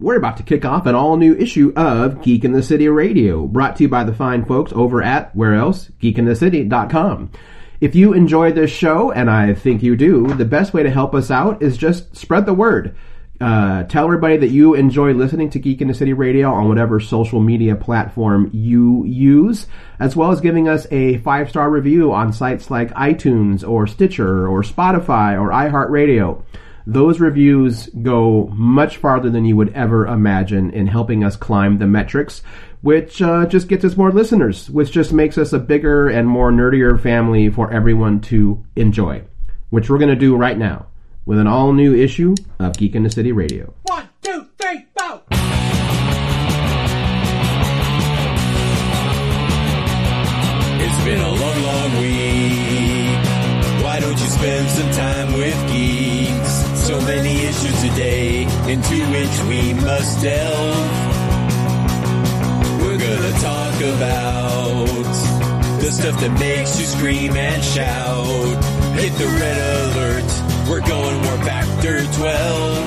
We're about to kick off an all new issue of Geek in the City Radio, brought to you by the fine folks over at where else? geekinthecity.com. If you enjoy this show, and I think you do, the best way to help us out is just spread the word. Uh, tell everybody that you enjoy listening to Geek in the City Radio on whatever social media platform you use, as well as giving us a five star review on sites like iTunes or Stitcher or Spotify or iHeartRadio. Those reviews go much farther than you would ever imagine in helping us climb the metrics, which uh, just gets us more listeners, which just makes us a bigger and more nerdier family for everyone to enjoy, which we're going to do right now with an all new issue of Geek in the City Radio. Day into which we must delve. We're gonna talk about the stuff that makes you scream and shout. Hit the red alert. We're going warp factor 12.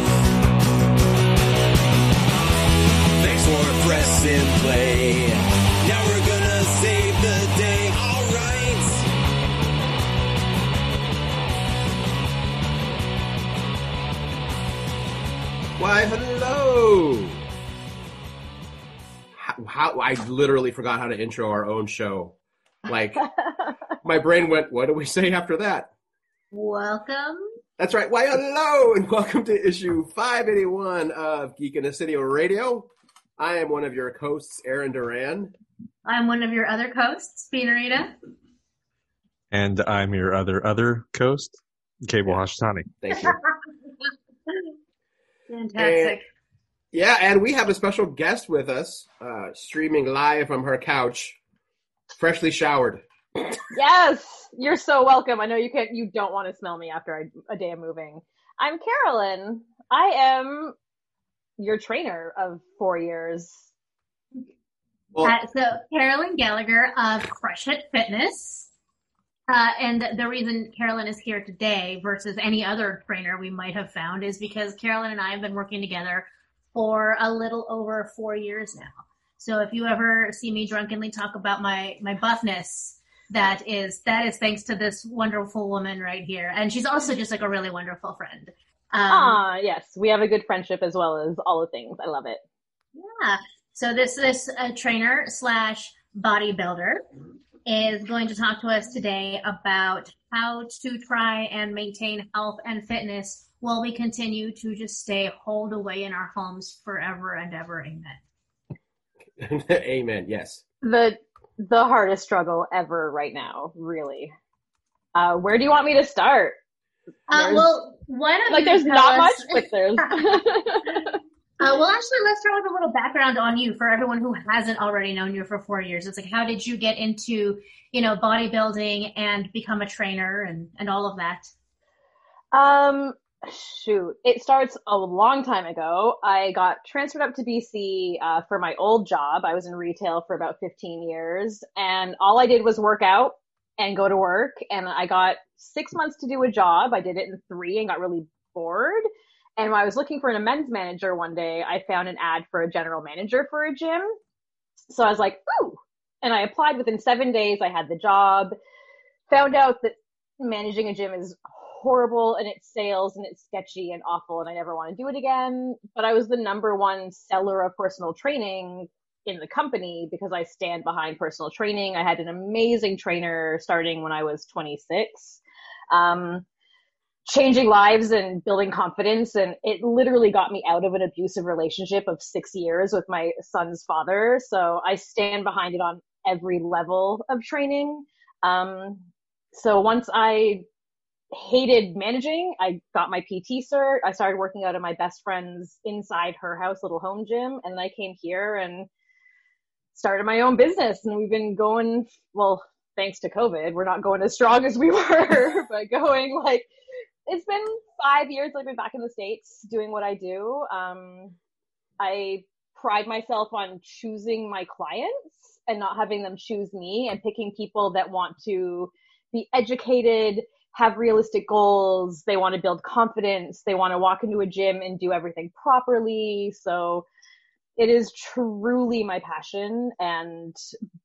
Thanks for pressing play. Why, hello! How, how I literally forgot how to intro our own show. Like, my brain went, what do we say after that? Welcome. That's right. Why, hello, and welcome to issue 581 of Geek in the City Radio. I am one of your hosts, Aaron Duran. I'm one of your other hosts, Spinarita. And I'm your other other coast, Cable Hashtani. Thank you. Fantastic. yeah, and we have a special guest with us, uh, streaming live from her couch, freshly showered. Yes, you're so welcome. I know you can't, you don't want to smell me after I, a day of moving. I'm Carolyn. I am your trainer of four years. Well, Uh, so, Carolyn Gallagher of Crush It Fitness. Uh, and the reason Carolyn is here today versus any other trainer we might have found is because Carolyn and I have been working together for a little over four years now. So if you ever see me drunkenly talk about my, my buffness, that is, that is thanks to this wonderful woman right here. And she's also just like a really wonderful friend. Um, Ah, yes, we have a good friendship as well as all the things. I love it. Yeah. So this this uh, trainer slash bodybuilder is going to talk to us today about how to try and maintain health and fitness while we continue to just stay holed away in our homes forever and ever. Amen. amen. Yes. The the hardest struggle ever right now, really. Uh, where do you want me to start? Uh, well, why don't like, you there's not us- much, but there's. Uh, well, actually, let's start with a little background on you for everyone who hasn't already known you for four years. It's like, how did you get into, you know, bodybuilding and become a trainer and, and all of that? Um, shoot, it starts a long time ago. I got transferred up to BC uh, for my old job. I was in retail for about 15 years, and all I did was work out and go to work. And I got six months to do a job. I did it in three and got really bored. And when I was looking for an men's manager one day, I found an ad for a general manager for a gym. So I was like, ooh. And I applied within seven days. I had the job. Found out that managing a gym is horrible and it's sales and it's sketchy and awful and I never want to do it again. But I was the number one seller of personal training in the company because I stand behind personal training. I had an amazing trainer starting when I was 26. Um, changing lives and building confidence. And it literally got me out of an abusive relationship of six years with my son's father. So i stand behind it on every level of training. Um, so once i hated managing i got my pt cert. I started working out of my best friend's inside her house little home gym. And i came here and started my own business. And we've been going well thanks to covid we're not going as strong as we were but going like it's been five years I've been back in the States doing what I do. Um, I pride myself on choosing my clients and not having them choose me and picking people that want to be educated, have realistic goals. They want to build confidence. They want to walk into a gym and do everything properly. So it is truly my passion and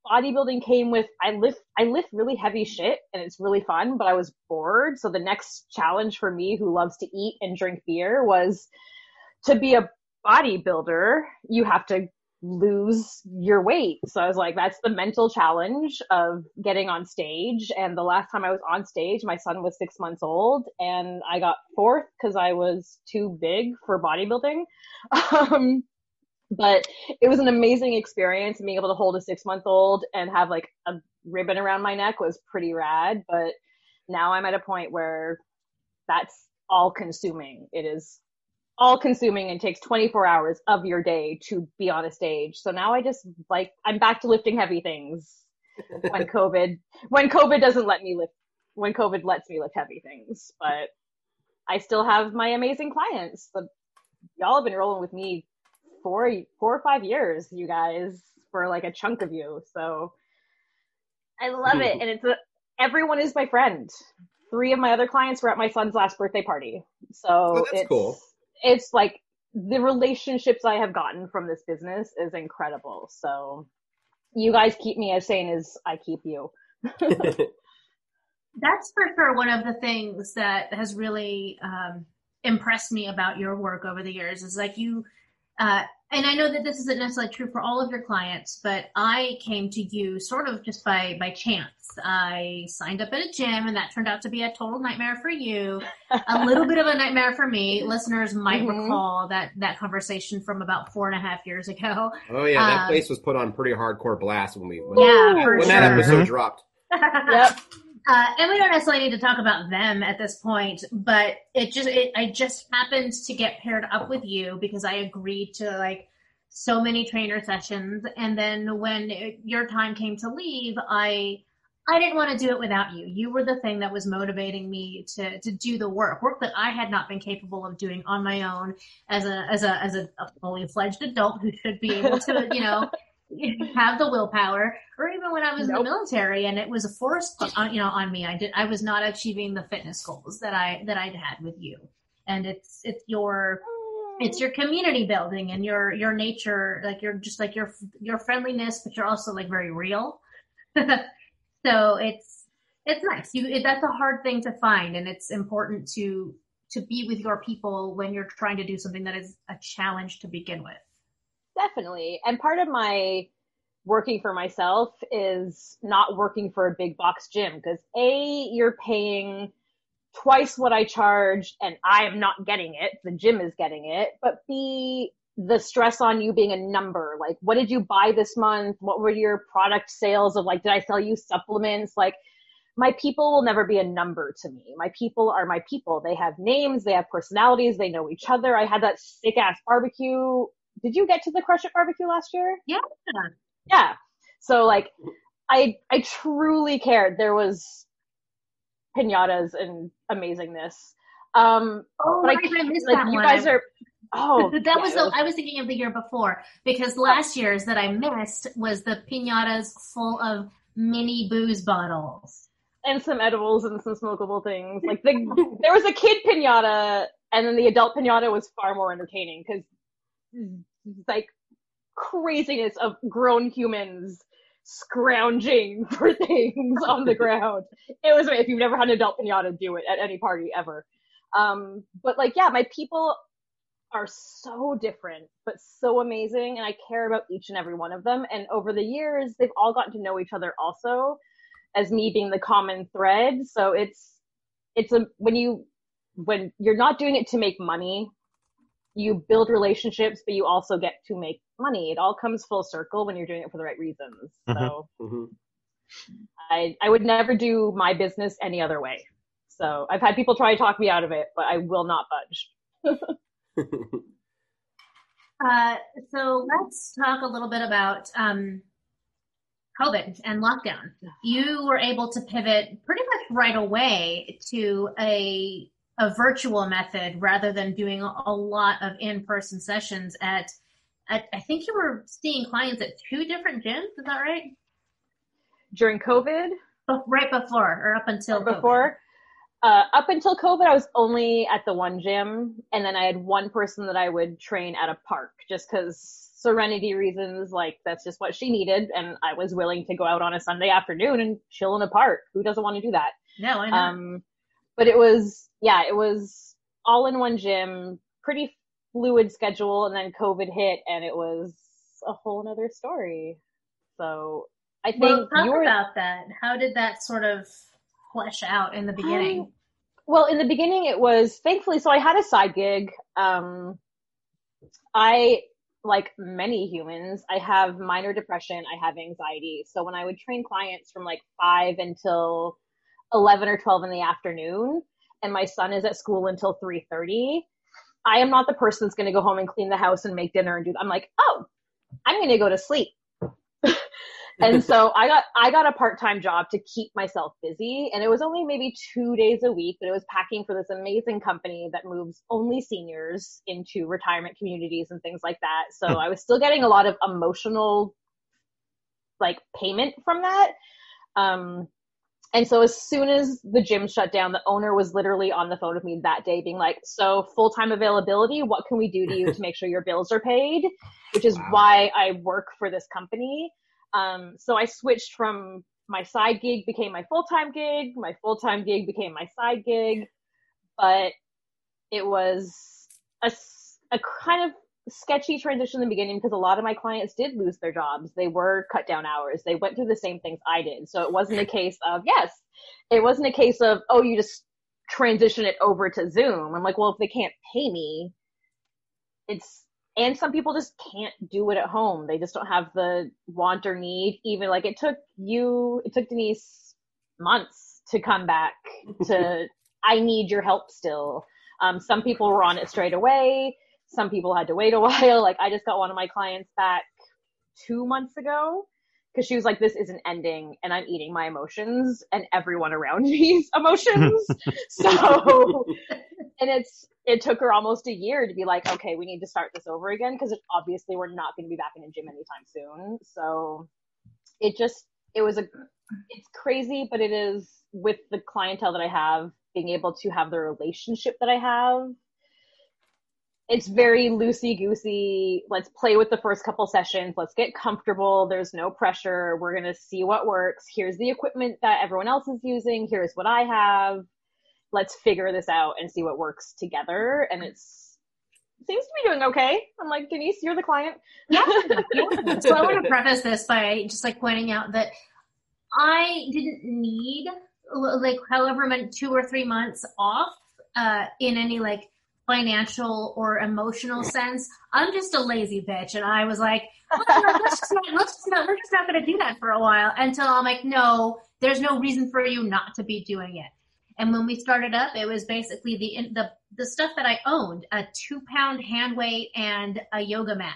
bodybuilding came with I lift I lift really heavy shit and it's really fun, but I was bored. So the next challenge for me who loves to eat and drink beer was to be a bodybuilder, you have to lose your weight. So I was like, that's the mental challenge of getting on stage. And the last time I was on stage, my son was six months old and I got fourth because I was too big for bodybuilding. Um, but it was an amazing experience and being able to hold a six month old and have like a ribbon around my neck was pretty rad. But now I'm at a point where that's all consuming. It is all consuming and takes 24 hours of your day to be on a stage. So now I just like I'm back to lifting heavy things when COVID when COVID doesn't let me lift when COVID lets me lift heavy things. But I still have my amazing clients. The, y'all have been rolling with me four four or five years, you guys, for like a chunk of you. So I love it. And it's a everyone is my friend. Three of my other clients were at my son's last birthday party. So Oh, that's it's, cool. it's like the relationships I have gotten from this business is incredible. So you guys keep me as sane as I keep you. That's for sure one of the things that has really um, impressed me about your work over the years is like you, uh, and I know that this isn't necessarily true for all of your clients, but I came to you sort of just by by chance. I signed up at a gym, and that turned out to be a total nightmare for you. a little bit of a nightmare for me. Listeners might Mhm. recall that that conversation from about four and a half years ago. oh yeah, that Um, place was put on pretty hardcore blast when we when, Yeah, that, for when that sure. episode dropped. Yep. Uh, and we don't necessarily need to talk about them at this point, but it just, it, I just happened to get paired up with you because I agreed to like so many trainer sessions. And then when it, your time came to leave, I, I didn't want to do it without you. You were the thing that was motivating me to, to do the work, work that I had not been capable of doing on my own as a, as a, as a, a fully fledged adult who should be able to, you know, have the willpower or even when I was in the military and it was a force on, you know, on me. I did, I was not achieving the fitness goals that I, that I'd had with you. And it's, it's your, it's your community building and your, your nature, like you're just like your, your friendliness, but you're also like very real. so it's, it's nice. You, it, that's a hard thing to find and it's important to, to be with your people when you're trying to do something that is a challenge to begin with. Definitely. And part of my working for myself is not working for a big box gym because A, you're paying twice what I charge and I am not getting it. The gym is getting it. But B, the stress on you being a number. Like, what did you buy this month? What were your product sales of like, did I sell you supplements? Like, my people will never be a number to me. My people are my people. They have names, they have personalities, they know each other. I had that sick ass barbecue. Did you get to the Crush It barbecue last year? Yeah. Yeah. So like I I truly cared. There was pinatas and amazingness. Um Oh, but I right, I can't- missed like that you one. guys are oh that was the, I was thinking of the year before because last year's that I missed was the pinatas full of mini booze bottles. and some edibles and some smokable things. Like the there was a kid pinata, and then the adult pinata was far more entertaining because like craziness of grown humans scrounging for things on the ground. It was if you've never had an adult pinata, do it at any party ever. Um, but like yeah, my people are so different but so amazing and I care about each and every one of them and over the years they've all gotten to know each other also as me being the common thread. So it's it's a when you when you're not doing it to make money, you build relationships, but you also get to make money. It all comes full circle when you're doing it for the right reasons. So Mhm. I I would never do my business any other way. So I've had people try to talk me out of it, but I will not budge. Uh, so let's talk a little bit about um, COVID and lockdown. You were able to pivot pretty much right away to a a virtual method rather than doing a lot of in-person sessions at, at I think you were seeing clients at two different gyms, is that right? During COVID, Right before or up until COVID. before, uh, up until COVID, I was only at the one gym, and then I had one person that I would train at a park, just because serenity reasons. Like that's just what she needed, and I was willing to go out on a Sunday afternoon and chill in a park. Who doesn't want to do that? No, I know. Um, but it was, yeah, it was all in one gym, pretty fluid schedule, and then COVID hit, and it was a whole other story. So I think well, talk about that. How did that sort of flesh out in the beginning? Um, well, in the beginning, it was thankfully. So I had a side gig. Um, I, like many humans, I have minor depression. I have anxiety. So when I would train clients from like five until eleven or twelve in the afternoon, and my son is at school until three thirty, I am not the person that's going to go home and clean the house and make dinner and do. I'm like, oh, I'm going to go to sleep and so I got I got a part time job to keep myself busy, and it was only maybe two days a week, but it was packing for this amazing company that moves only seniors into retirement communities and things like that. So I was still getting a lot of emotional like payment from that. Um, and so as soon as the gym shut down, the owner was literally on the phone with me that day being like, so full time availability, what can we do to you to make sure your bills are paid? Which is wow. why I work for this company. Um, so I switched from my side gig became my full time gig, my full time gig became my side gig, but it was a, a kind of sketchy transition in the beginning because a lot of my clients did lose their jobs. They were cut down hours. They went through the same things I did. So it wasn't a case of, yes, it wasn't a case of, oh, you just transition it over to Zoom. I'm like, well, if they can't pay me, it's and some people just can't do it at home. They just don't have the want or need. Even like it took you, it took Denise months to come back to, I need your help still. Um, some people were on it straight away. Some people had to wait a while. Like I just got one of my clients back two months ago because she was like, this isn't ending and I'm eating my emotions and everyone around me's emotions. so, and it's, it took her almost a year to be like, okay, we need to start this over again because obviously we're not going to be back in a gym anytime soon. So it just, it was a, it's crazy, but it is with the clientele that I have, being able to have the relationship that I have it's very loosey goosey. Let's play with the first couple sessions. Let's get comfortable. There's no pressure. We're going to see what works. Here's the equipment that everyone else is using. Here's what I have. Let's figure this out and see what works together. And it's, it seems to be doing okay. I'm like, Denise, you're the client. Yeah. yeah. So I want to preface this by just like pointing out that I didn't need like however many two or three months off uh, in any like financial or emotional sense. I'm just a lazy bitch. And I was like, well, let's just not, let's just not, we're just not going to do that for a while until I'm like, no, there's no reason for you not to be doing it. And when we started up, it was basically the, the, the stuff that I owned, a two pound hand weight and a yoga mat,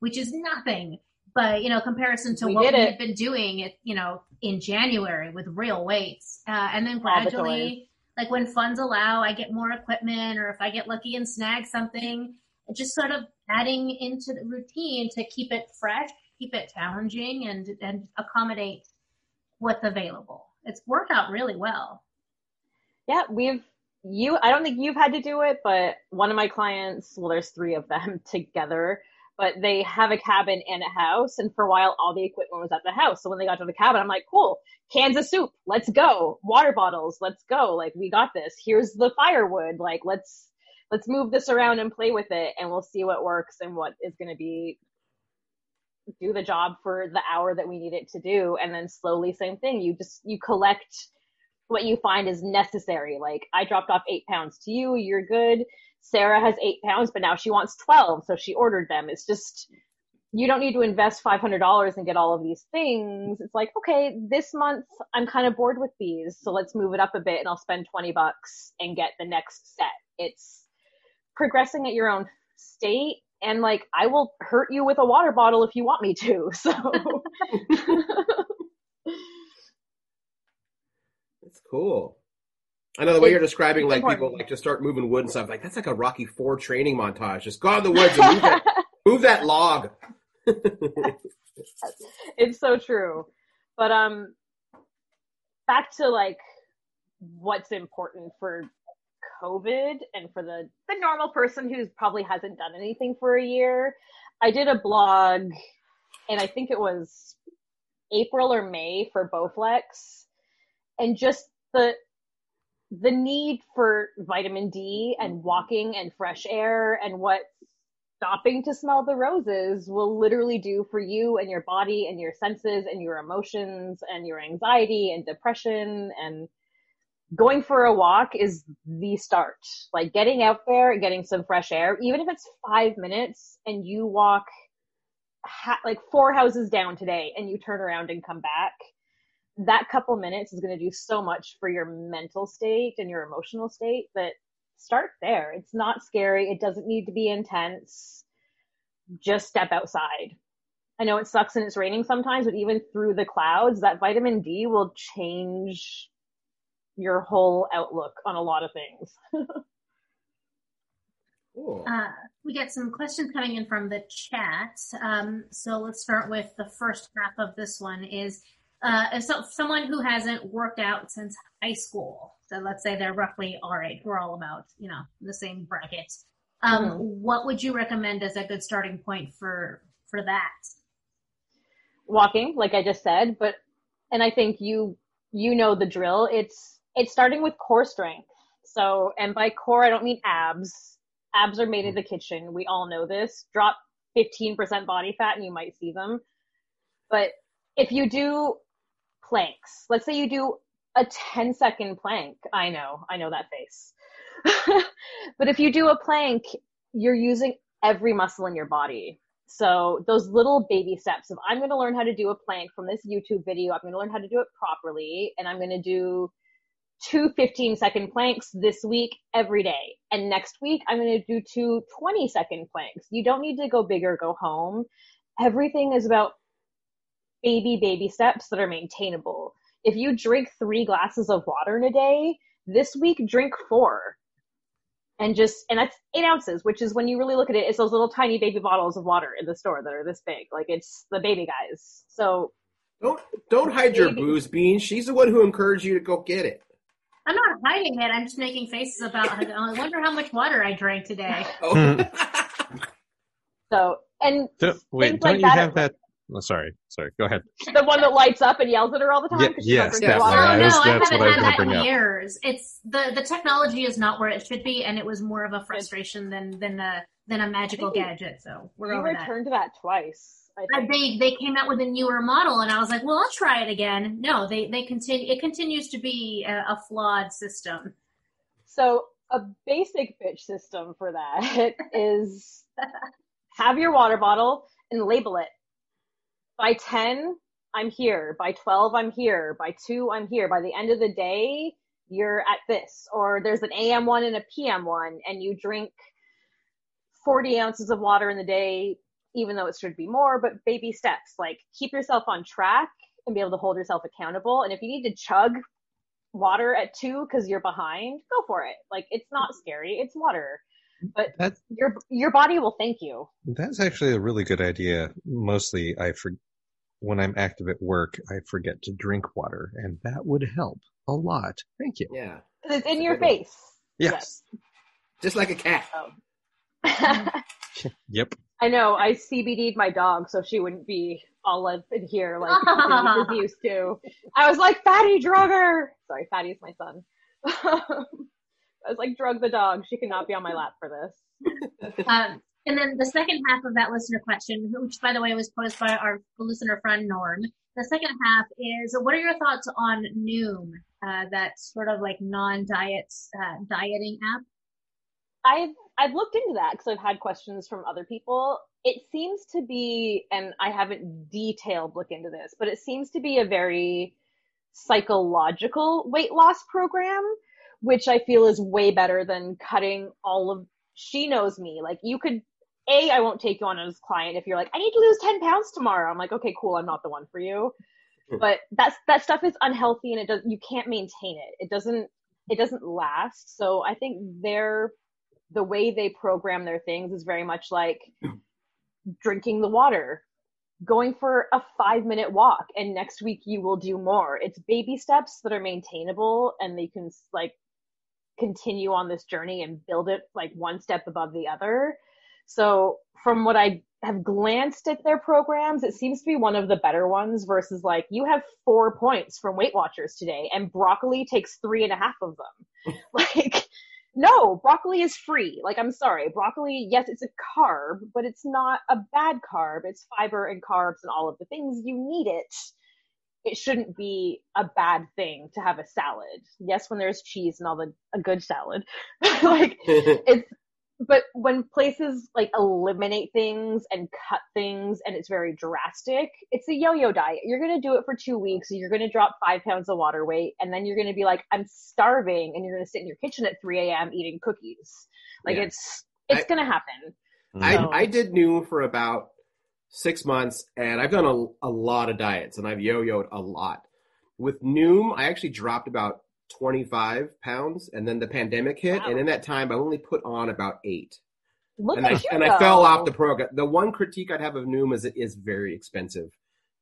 which is nothing. But, you know, comparison to We what did we it. had been doing it, you know, in January with real weights. Uh, and then the gradually, like when funds allow, I get more equipment or if I get lucky and snag something, just sort of adding into the routine to keep it fresh, keep it challenging and, and accommodate what's available. It's worked out really well. Yeah, we've you I don't think you've had to do it, but one of my clients, well there's three of them together, but they have a cabin and a house and for a while all the equipment was at the house. So when they got to the cabin, I'm like, "Cool, cans of soup, let's go. Water bottles, let's go. Like we got this. Here's the firewood. Like let's let's move this around and play with it and we'll see what works and what is going to be do the job for the hour that we need it to do and then slowly same thing you just you collect what you find is necessary. Like i dropped off eight pounds to you you're good. Sarah has eight pounds but now she wants 12 so she ordered them. It's just you don't need to invest $500 and get all of these things. It's like okay this month i'm kind of bored with these so let's move it up a bit and i'll spend 20 bucks and get the next set. It's progressing at your own state and like I will hurt you with a water bottle if you want me to. So It's cool. I know the way you're describing like people like to start moving wood and stuff. Like that's like a Rocky Four training montage. Just go out in the woods and move that, move that log. it's so true. But um back to like what's important for COVID and for the, the normal person who probably hasn't done anything for a year. I did a blog and I think it was April or May for Bowflex and just the the need for vitamin D and walking and fresh air and what stopping to smell the roses will literally do for you and your body and your senses and your emotions and your anxiety and depression and going for a walk is the start. Like getting out there and getting some fresh air, even if it's five minutes and you walk ha- like four houses down today and you turn around and come back, that couple minutes is going to do so much for your mental state and your emotional state but start there. It's not scary. It doesn't need to be intense. Just step outside. I know it sucks and it's raining sometimes, but even through the clouds, that vitamin D will change your whole outlook on a lot of things. Cool. Uh, we got some questions coming in from the chat. Um, so let's start with the first half of this one is, uh, so someone who hasn't worked out since high school. So let's say they're roughly our age. We're all about, you know, the same bracket. Um, Mhm. what would you recommend as a good starting point for, for that? walking, like I just said, but and I think you you know the drill. It's it's starting with core strength. So and by core I don't mean abs. Abs are made in the kitchen. We all know this. Drop 15% body fat and you might see them. But if you do planks, let's say you do a 10 second plank. I know, I know that face. but if you do a plank, you're using every muscle in your body. So those little baby steps of I'm going to learn how to do a plank from this YouTube video. I'm going to learn how to do it properly and I'm going to do two 15 second planks this week every day. And next week I'm going to do two 20 second planks. You don't need to go big or go home. Everything is about baby, baby steps that are maintainable. If you drink three glasses of water in a day, this week drink four and just and that's eight ounces which is when you really look at it it's those little tiny baby bottles of water in the store that are this big like it's the baby guys so Don't don't hide your booze, Bean. She's the one who encouraged you to go get it. I'm not hiding it. I'm just making faces about, I wonder how much water I drank today. Oh. Hmm. so and Don't- wait, things don't like you that have are- that? Oh, sorry, sorry. Go ahead. the one that lights up and yells at her all the time Yeah, 'cause she's not yes, drinking that water. one. Oh I no, was- I haven't what I had that bring in up. years. It's the the technology is not where it should be, and it was more of a frustration than than a than a magical gadget. So we're you over that. returned to that twice I Uh, think. They they came out with a newer model, and I was like, well, I'll try it again. No, they they continue. It continues to be a, a flawed system. So a basic bitch system for that is have your water bottle and label it. By 10, I'm here. By 12, I'm here. By 2, I'm here. By the end of the day, you're at this. Or there's an AM one and a PM one, and you drink 40 ounces of water in the day, even though it should be more, but baby steps. Like keep yourself on track and be able to hold yourself accountable. And if you need to chug water at two because you're behind, go for it. Like it's not mm-hmm. scary. It's water. But That your your body will thank you. that's actually a really good idea. Mostly, I for when I'm active at work, I forget to drink water, and that would help a lot. Thank you. Yeah. It's in your good face. Yes. Just like a cat. Yep. I know. I CBD'd my dog so she wouldn't be all up in here like Denise is used to. I was like, Fatty, drug her. Sorry, Fatty's my son. I was like, drug the dog. She cannot be on my lap for this. Um, and then the second half of that listener question, which by the way was posed by our listener friend Norm. The second half is, what are your thoughts on Noom, uh, that sort of like non-diet uh, dieting app? I've I've looked into that because I've had questions from other people. It seems to be, and I haven't detailed look into this, but it seems to be a very psychological weight loss program, which I feel is way better than cutting all of. She knows me. Like you could, a, I won't take you on as a client if you're like, I need to lose ten pounds tomorrow. I'm like, okay, cool, I'm not the one for you. But that's that stuff is unhealthy and it does you can't maintain it. It doesn't it doesn't last. So I think they're the way they program their things is very much like drinking the water. going for a five minute walk and next week you will do more. It's baby steps that are maintainable and they can like continue on this journey and build it like one step above the other. So from what I have glanced at their programs, it seems to be one of the better ones versus like you have four points from Weight Watchers today and broccoli takes three and a half of them. like, no, broccoli is free. Like, I'm sorry. Broccoli, yes, it's a carb, but it's not a bad carb. It's fiber and carbs and all of the things you need it. It shouldn't be a bad thing to have a salad. Yes, when there's cheese and all the, a good salad. like, it's, but when places like eliminate things and cut things and it's very drastic, it's a yo-yo diet. You're going to do it for two weeks. You're going to drop five pounds of water weight and then you're going to be like, I'm starving. And you're going to sit in your kitchen at 3 a.m. eating cookies. Like Yeah. it's, it's I- going to happen. I, So- I did Noom for about six months, and I've done a, a lot of diets, and I've yo-yoed a lot. With Noom, I actually dropped about 25 pounds, and then the pandemic hit, Wow. and in that time, I only put on about eight. Look and I, you and I fell off the program. The one critique I'd have of Noom is it is very expensive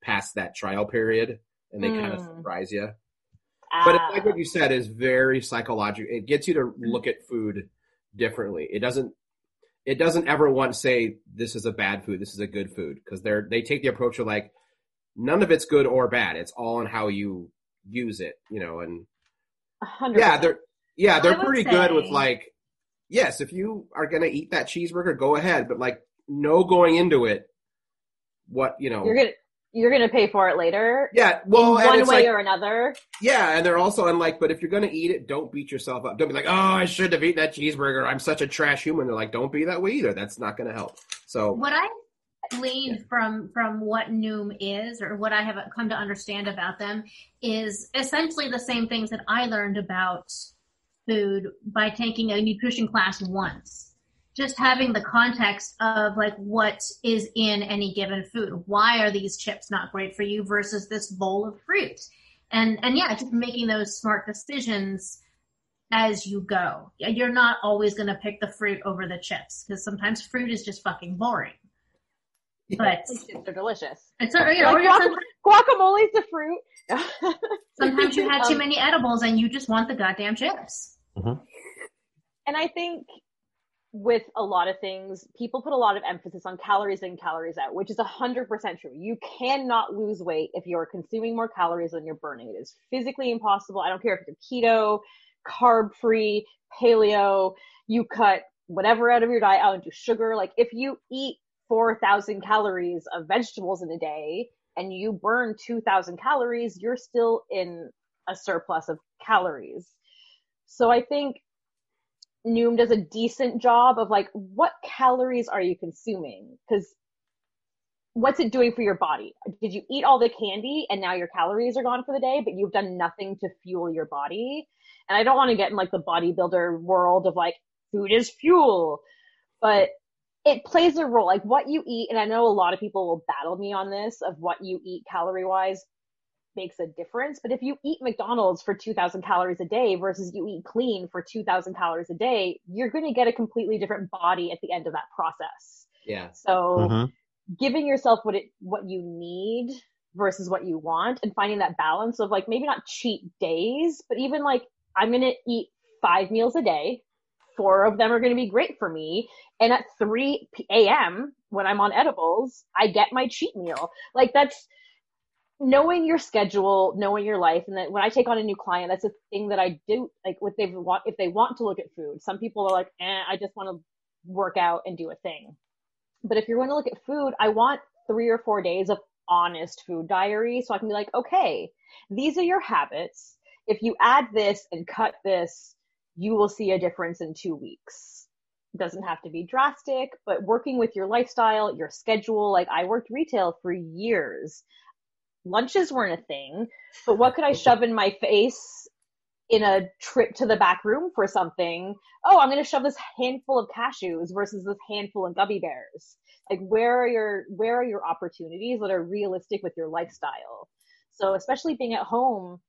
past that trial period, and they kind of Mm. surprise you. But it's Ah. like what you said is very psychological. It gets you to look at food differently. It doesn't. It doesn't ever once say this is a bad food, this is a good food, because they're they take the approach of like none of it's good or bad. It's all on how you use it, you know. And A hundred yeah, they're yeah they're would pretty good with like yes, if you are gonna eat that cheeseburger, go ahead, but like no going into it. What you know? you're gonna you're gonna pay for it later. yeah, well, in one way like, or another. yeah, and they're also unlike, but if you're gonna eat it, don't beat yourself up. Don't be like, oh, I should have eaten that cheeseburger. I'm such a trash human. They're like, don't be that way either. That's not gonna help. So what I gleaned from from what Noom is, or what I have come to understand about them, is essentially the same things that I learned about food by taking a nutrition class once. Just having the context of like what is in any given food. Why are these chips not great for you versus this bowl of fruit? And and yeah, just making those smart decisions as you go. You're not always going to pick the fruit over the chips because sometimes fruit is just fucking boring. But They're delicious. it's or, you know, Like or guac- guacamole's the fruit. sometimes you had too Um, many edibles and you just want the goddamn chips. And I think with a lot of things, people put a lot of emphasis on calories in, calories out, which is 100% true. You cannot lose weight if you're consuming more calories than you're burning. It is physically impossible. I don't care if you're keto, carb free, paleo, you cut whatever out of your diet out into sugar. Like if you eat 4,000 calories of vegetables in a day and you burn 2,000 calories, you're still in a surplus of calories. So I think Noom does a decent job of like, what calories are you consuming? Because what's it doing for your body? Did you eat all the candy and now your calories are gone for the day, but you've done nothing to fuel your body? And I don't want to get in like the bodybuilder world of like, food is fuel, but it plays a role. Like what you eat, and I know a lot of people will battle me on this of what you eat calorie wise makes a difference. But if you eat McDonald's for 2000 calories a day versus you eat clean for 2000 calories a day, you're going to get a completely different body at the end of that process. yeah, So mm-hmm. giving yourself what it, what you need versus what you want and finding that balance of like maybe not cheat days, but even like I'm going to eat five meals a day. Four of them are going to be great for me. And at 3 p- a.m. when I'm on edibles, I get my cheat meal. Like that's, knowing your schedule, knowing your life, and then when I take on a new client, that's a thing that I do. Like, what they want, if they want to look at food, some people are like, "eh, I just want to work out and do a thing." But if you're going to look at food, I want three or four days of honest food diary, so I can be like, okay, these are your habits. If you add this and cut this, you will see a difference in two weeks. It doesn't have to be drastic, but working with your lifestyle, your schedule. Like I worked retail for years lunches weren't a thing, but what could I shove in my face in a trip to the back room for something? Oh, I'm going to shove this handful of cashews versus this handful of gummy bears. Like where are your where are your opportunities that are realistic with your lifestyle? So especially being at home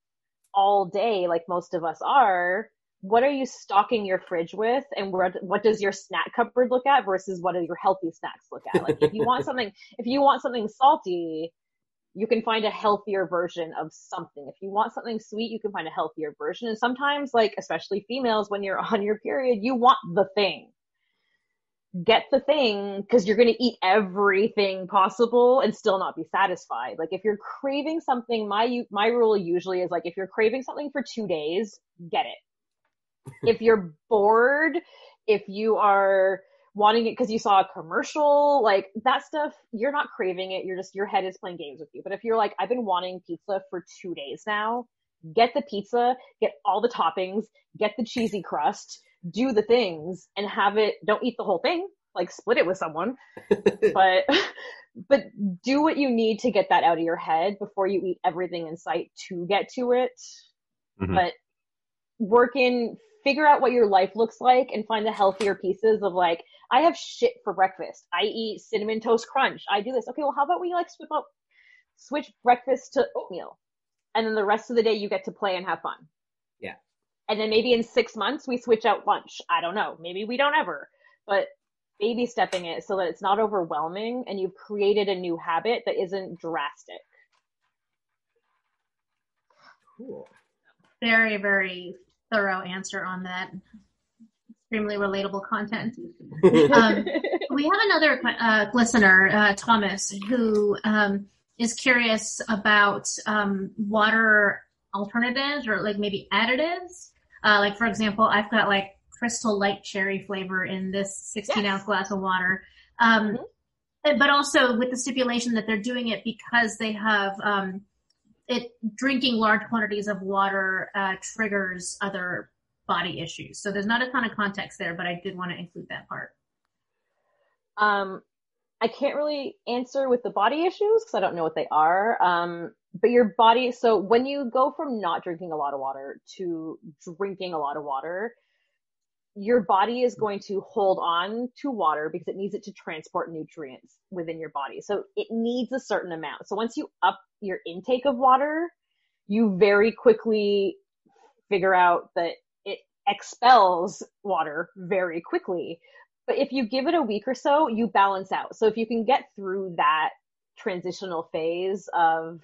all day like most of us are, what are you stocking your fridge with? And what what does your snack cupboard look at versus what do your healthy snacks look at? Like if you want something if you want something salty you can find a healthier version of something. If you want something sweet you can find a healthier version. And sometimes like especially females when you're on your period you want the thing. Get the thing because you're going to eat everything possible and still not be satisfied. Like if you're craving something, my my rule usually is like if you're craving something for 2 days, get it. If you're bored, if you are wanting it because you saw a commercial, like that stuff, you're not craving it. You're just your head is playing games with you. But if you're like I've been wanting pizza for 2 days now, get the pizza, get all the toppings, get the cheesy crust do the things and have it don't eat the whole thing like split it with someone but but do what you need to get that out of your head before you eat everything in sight to get to it Mhm. but work in figure out what your life looks like and find the healthier pieces of like i have shit for breakfast. I eat cinnamon toast crunch. I do this. Okay well how about we like switch up switch breakfast to oatmeal? And then the rest of the day you get to play and have fun. Yeah. and then maybe in six months we switch out lunch. I don't know. Maybe we don't ever. But baby stepping it so that it's not overwhelming and you've created a new habit that isn't drastic. Cool. Very, very thorough answer on that. Extremely relatable content. Um, we have another uh, listener, uh, Thomas, who um, is curious about um, water alternatives or like maybe additives. Uh, like for example, I've got like crystal light cherry flavor in this 16 Yes. ounce glass of water. Um, But also with the stipulation that they're doing it because they have um, it drinking large quantities of water uh, triggers other body issues. So there's not a ton of context there, but I did want to include that part. Um, I can't really answer with the body issues because I don't know what they are. Um, but your body, so when you go from not drinking a lot of water to drinking a lot of water, your body is going to hold on to water because it needs it to transport nutrients within your body. So it needs a certain amount. So once you up your intake of water, you very quickly figure out that it expels water very quickly. But if you give it a week or so, you balance out. So if you can get through that transitional phase of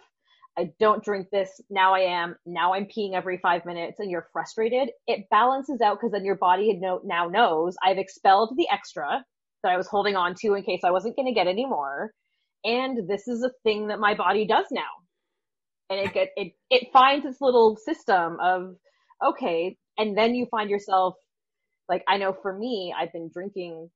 I don't drink this, now I am, now I'm peeing every five minutes and you're frustrated, it balances out because then your body now knows I've expelled the extra that I was holding on to in case I wasn't going to get any more. And this is a thing that my body does now. And it get, it, it finds its little system of, okay. And then you find yourself like I know for me, I've been drinking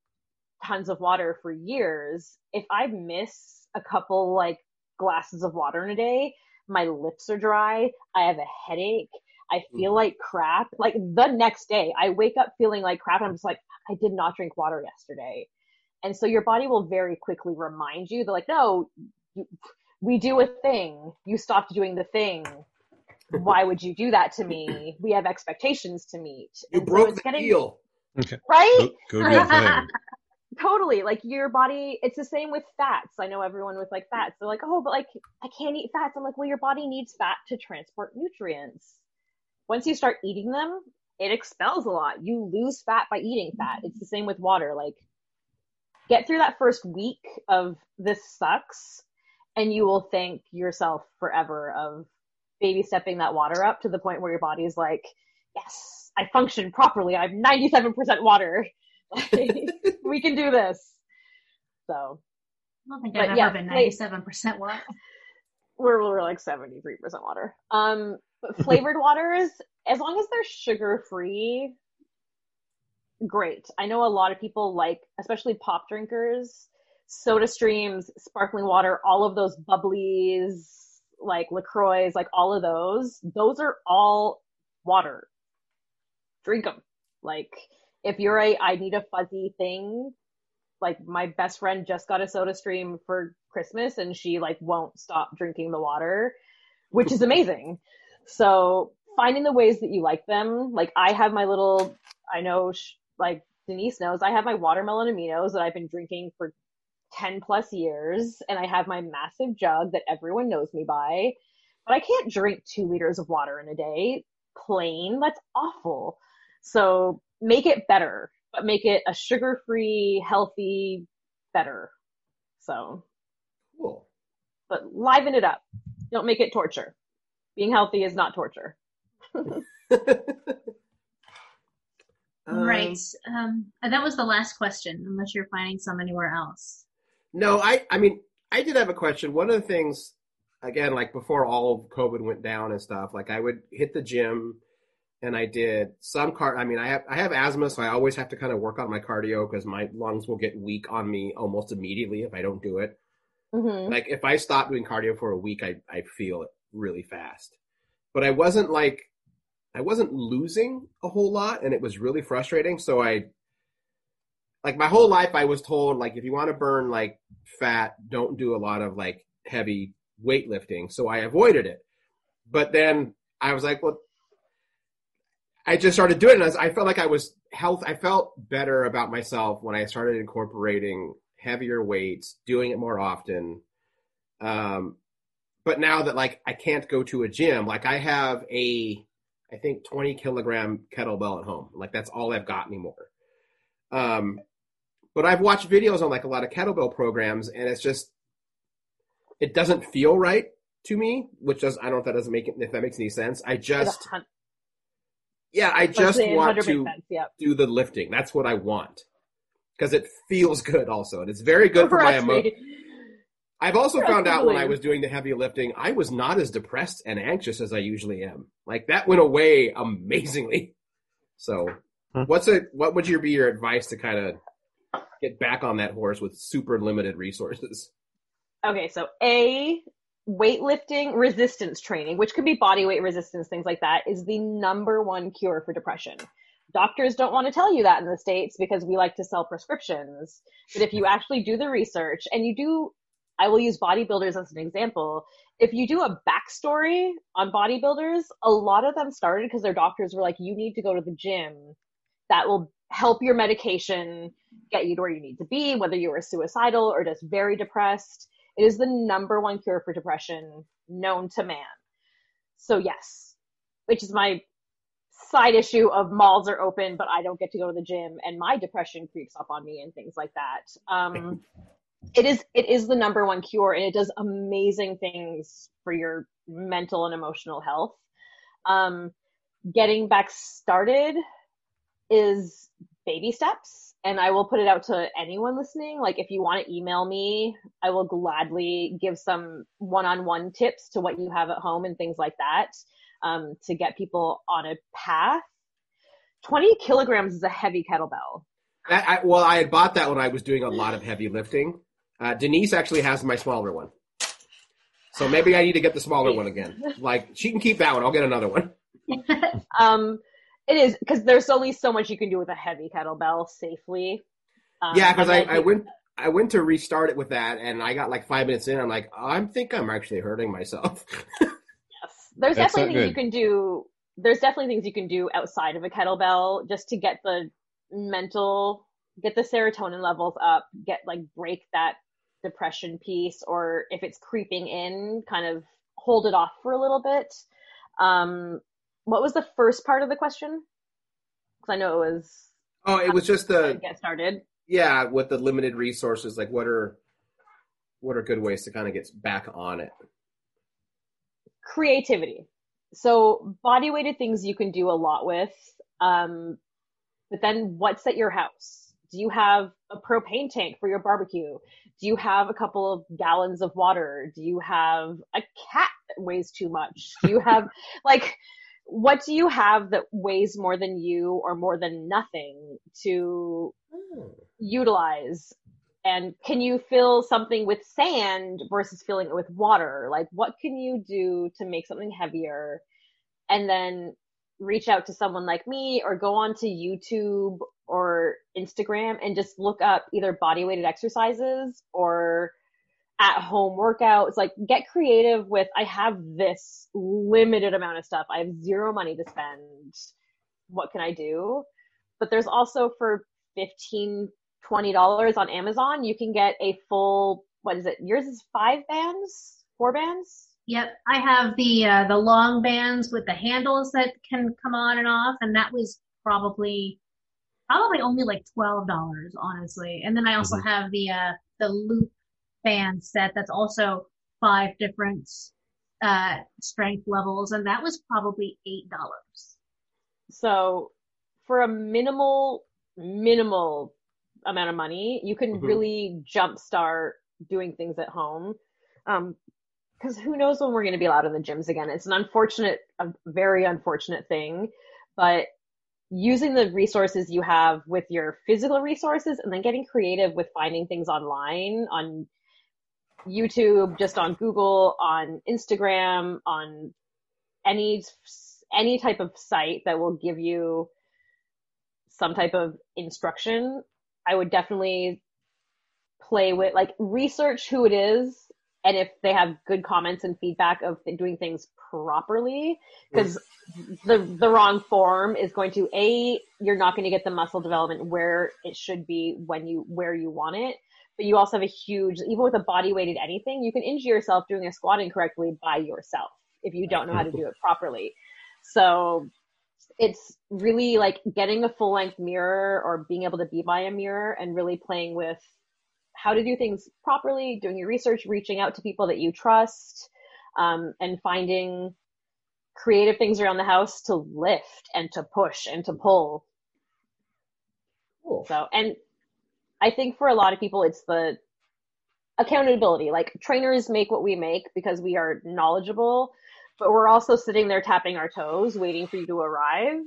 tons of water for years. If I miss a couple like glasses of water in a day, my lips are dry. I have a headache. I feel mm. like crap. Like the next day, I wake up feeling like crap. I'm just like, I did not drink water yesterday. And so your body will very quickly remind you. They're like, no, you, we do a thing. You stopped doing the thing. Why would you do that to me? We have expectations to meet. You And so broke it's the getting- deal. Right? Go, go do your thing. totally like your body it's the same with fats. I know everyone with like fats. They're like oh but like i can't eat fats. I'm like well your body needs fat to transport nutrients. Once you start eating them it expels a lot. You lose fat by eating fat. It's the same with water. Like get through that first week of this sucks and you will thank yourself forever of baby stepping that water up to the point where your body is like yes i function properly. I'm 97% water we can do this. So I don't think I've yeah, ever been 97% water. we're, we're like 73% water. Um, but flavored waters, as long as they're sugar free, great. I know a lot of people like, especially pop drinkers, soda streams, sparkling water, all of those bubblies, like LaCroix, like all of those, those are all water. Drink them. Like, if you're a, I need a fuzzy thing, like my best friend just got a soda stream for Christmas and she like won't stop drinking the water, which is amazing. So finding the ways that you like them, like I have my little, I know, sh- like Denise knows, I have my watermelon aminos that I've been drinking for 10 plus years and I have my massive jug that everyone knows me by, but I can't drink two liters of water in a day plain. That's awful. So make it better, but make it a sugar free, healthy, better. So, Cool. but liven it up. Don't make it torture. Being healthy is not torture. Um, right. Um, and that was the last question, unless you're finding some anywhere else. No, I I mean I did have a question. One of the things again, like before all of COVID went down and stuff, like I would hit the gym and I did some car I mean I have I have asthma, so I always have to kind of work on my cardio because my lungs will get weak on me almost immediately if I don't do it. hmm Like if I stop doing cardio for a week, I I feel it really fast. But I wasn't like I wasn't losing a whole lot, and it was really frustrating. So I like my whole life I was told like if you want to burn like fat, don't do a lot of like heavy weightlifting. So I avoided it. But then I was like, well, I just started doing it. And I, was, I felt like I was health. I felt better about myself when I started incorporating heavier weights, doing it more often. Um, but now that like I can't go to a gym, like I have a, I think 20 kilogram kettlebell at home. Like that's all I've got anymore. Um, but I've watched videos on like a lot of kettlebell programs and it's just, it doesn't feel right to me, which does, I don't know if that doesn't make it, if that makes any sense. I just, yeah, I just want to. Yep. do the lifting. That's what I want. Cause it feels good also. And it's very good for my Trust emotions. I've also Trust found me, out when I was doing the heavy lifting, I was not as depressed and anxious as I usually am. Like that went away amazingly. So, Huh. what's a what would your be your advice to kind of get back on that horse with super limited resources? Okay, so A, weightlifting resistance training, which could be body weight resistance, things like that, is the number one cure for depression. Doctors don't want to tell you that in the States because we like to sell prescriptions. But if you actually do the research and you do, I will use bodybuilders as an example. If you do a backstory on bodybuilders, a lot of them started because their doctors were like, you need to go to the gym. That will help your medication get you to where you need to be, whether you are suicidal or just very depressed. It is the number one cure for depression known to man. So yes, which is my side issue of malls are open, but I don't get to go to the gym and my depression creeps up on me and things like that. Um, it is, it is the number one cure and it does amazing things for your mental and emotional health. Um, getting back started is baby steps and I will put it out to anyone listening. Like if you want to email me, I will gladly give some one-on-one tips to what you have at home and things like that um, to get people on a path. 20 kilograms is a heavy kettlebell. That, I, well, I had bought that when I was doing a lot of heavy lifting. Uh, Denise actually has my smaller one, so maybe I need to get the smaller one again. Like she can keep that one. I'll get another one. Um, it is because there's only so much you can do with a heavy kettlebell safely. Um, Yeah, because I, and I went I went to restart it with that, and I got like five minutes in. I'm like, I think I'm actually hurting myself. Yes. There's That's definitely not things you can do. There's definitely things you can do outside of a kettlebell just to get the mental, get the serotonin levels up, get like break that depression piece, or if it's creeping in, kind of hold it off for a little bit. Um, what was the first part of the question? Because I know it was oh, it was just the get started. yeah with the limited resources. Like, what are what are good ways to kind of get back on it? creativity. So body weighted things you can do a lot with. Um, but then what's at your house? Do you have a propane tank for your barbecue? Do you have a couple of gallons of water? Do you have a cat that weighs too much? Do you have like what do you have that weighs more than you or more than nothing to hmm. utilize? And can you fill something with sand versus filling it with water? Like what can you do to make something heavier? And then reach out to someone like me or go on to youtube or instagram and just look up either body weighted exercises or at home workouts like get creative with i have this limited amount of stuff. I have zero money to spend. What can i do? But there's also for 15 20 dollars on amazon you can get a full what is it? Yours is five bands? Four bands? Yep, I have the uh, the long bands with the handles that can come on and off, and that was probably probably only like twelve dollars, honestly. And then I also Mhm. have the uh the loop band set that's also five different uh strength levels, and that was probably eight dollars. So for a minimal, minimal amount of money, you can Mhm. really jumpstart doing things at home. Um, cause who knows when we're going to be allowed in the gyms again. It's an unfortunate, a very unfortunate thing, but using the resources you have with your physical resources and then getting creative with finding things online on YouTube, just on Google, on Instagram, on any any type of site that will give you some type of instruction, I would definitely play with like research who it is and if they have good comments and feedback of doing things properly because the the wrong form is going to a you're not going to get the muscle development where it should be when you where you want it but you also have a huge even with a body weighted anything you can injure yourself doing a squat incorrectly by yourself if you don't know how to do it properly so it's really like getting a full length mirror or being able to be by a mirror and really playing with how to do things properly, doing your research, reaching out to people that you trust, um, and finding creative things around the house to lift and to push and to pull. Cool. So, and I think for a lot of people, it's the accountability. Like trainers make what we make because we are knowledgeable, but we're also sitting there tapping our toes, waiting for you to arrive,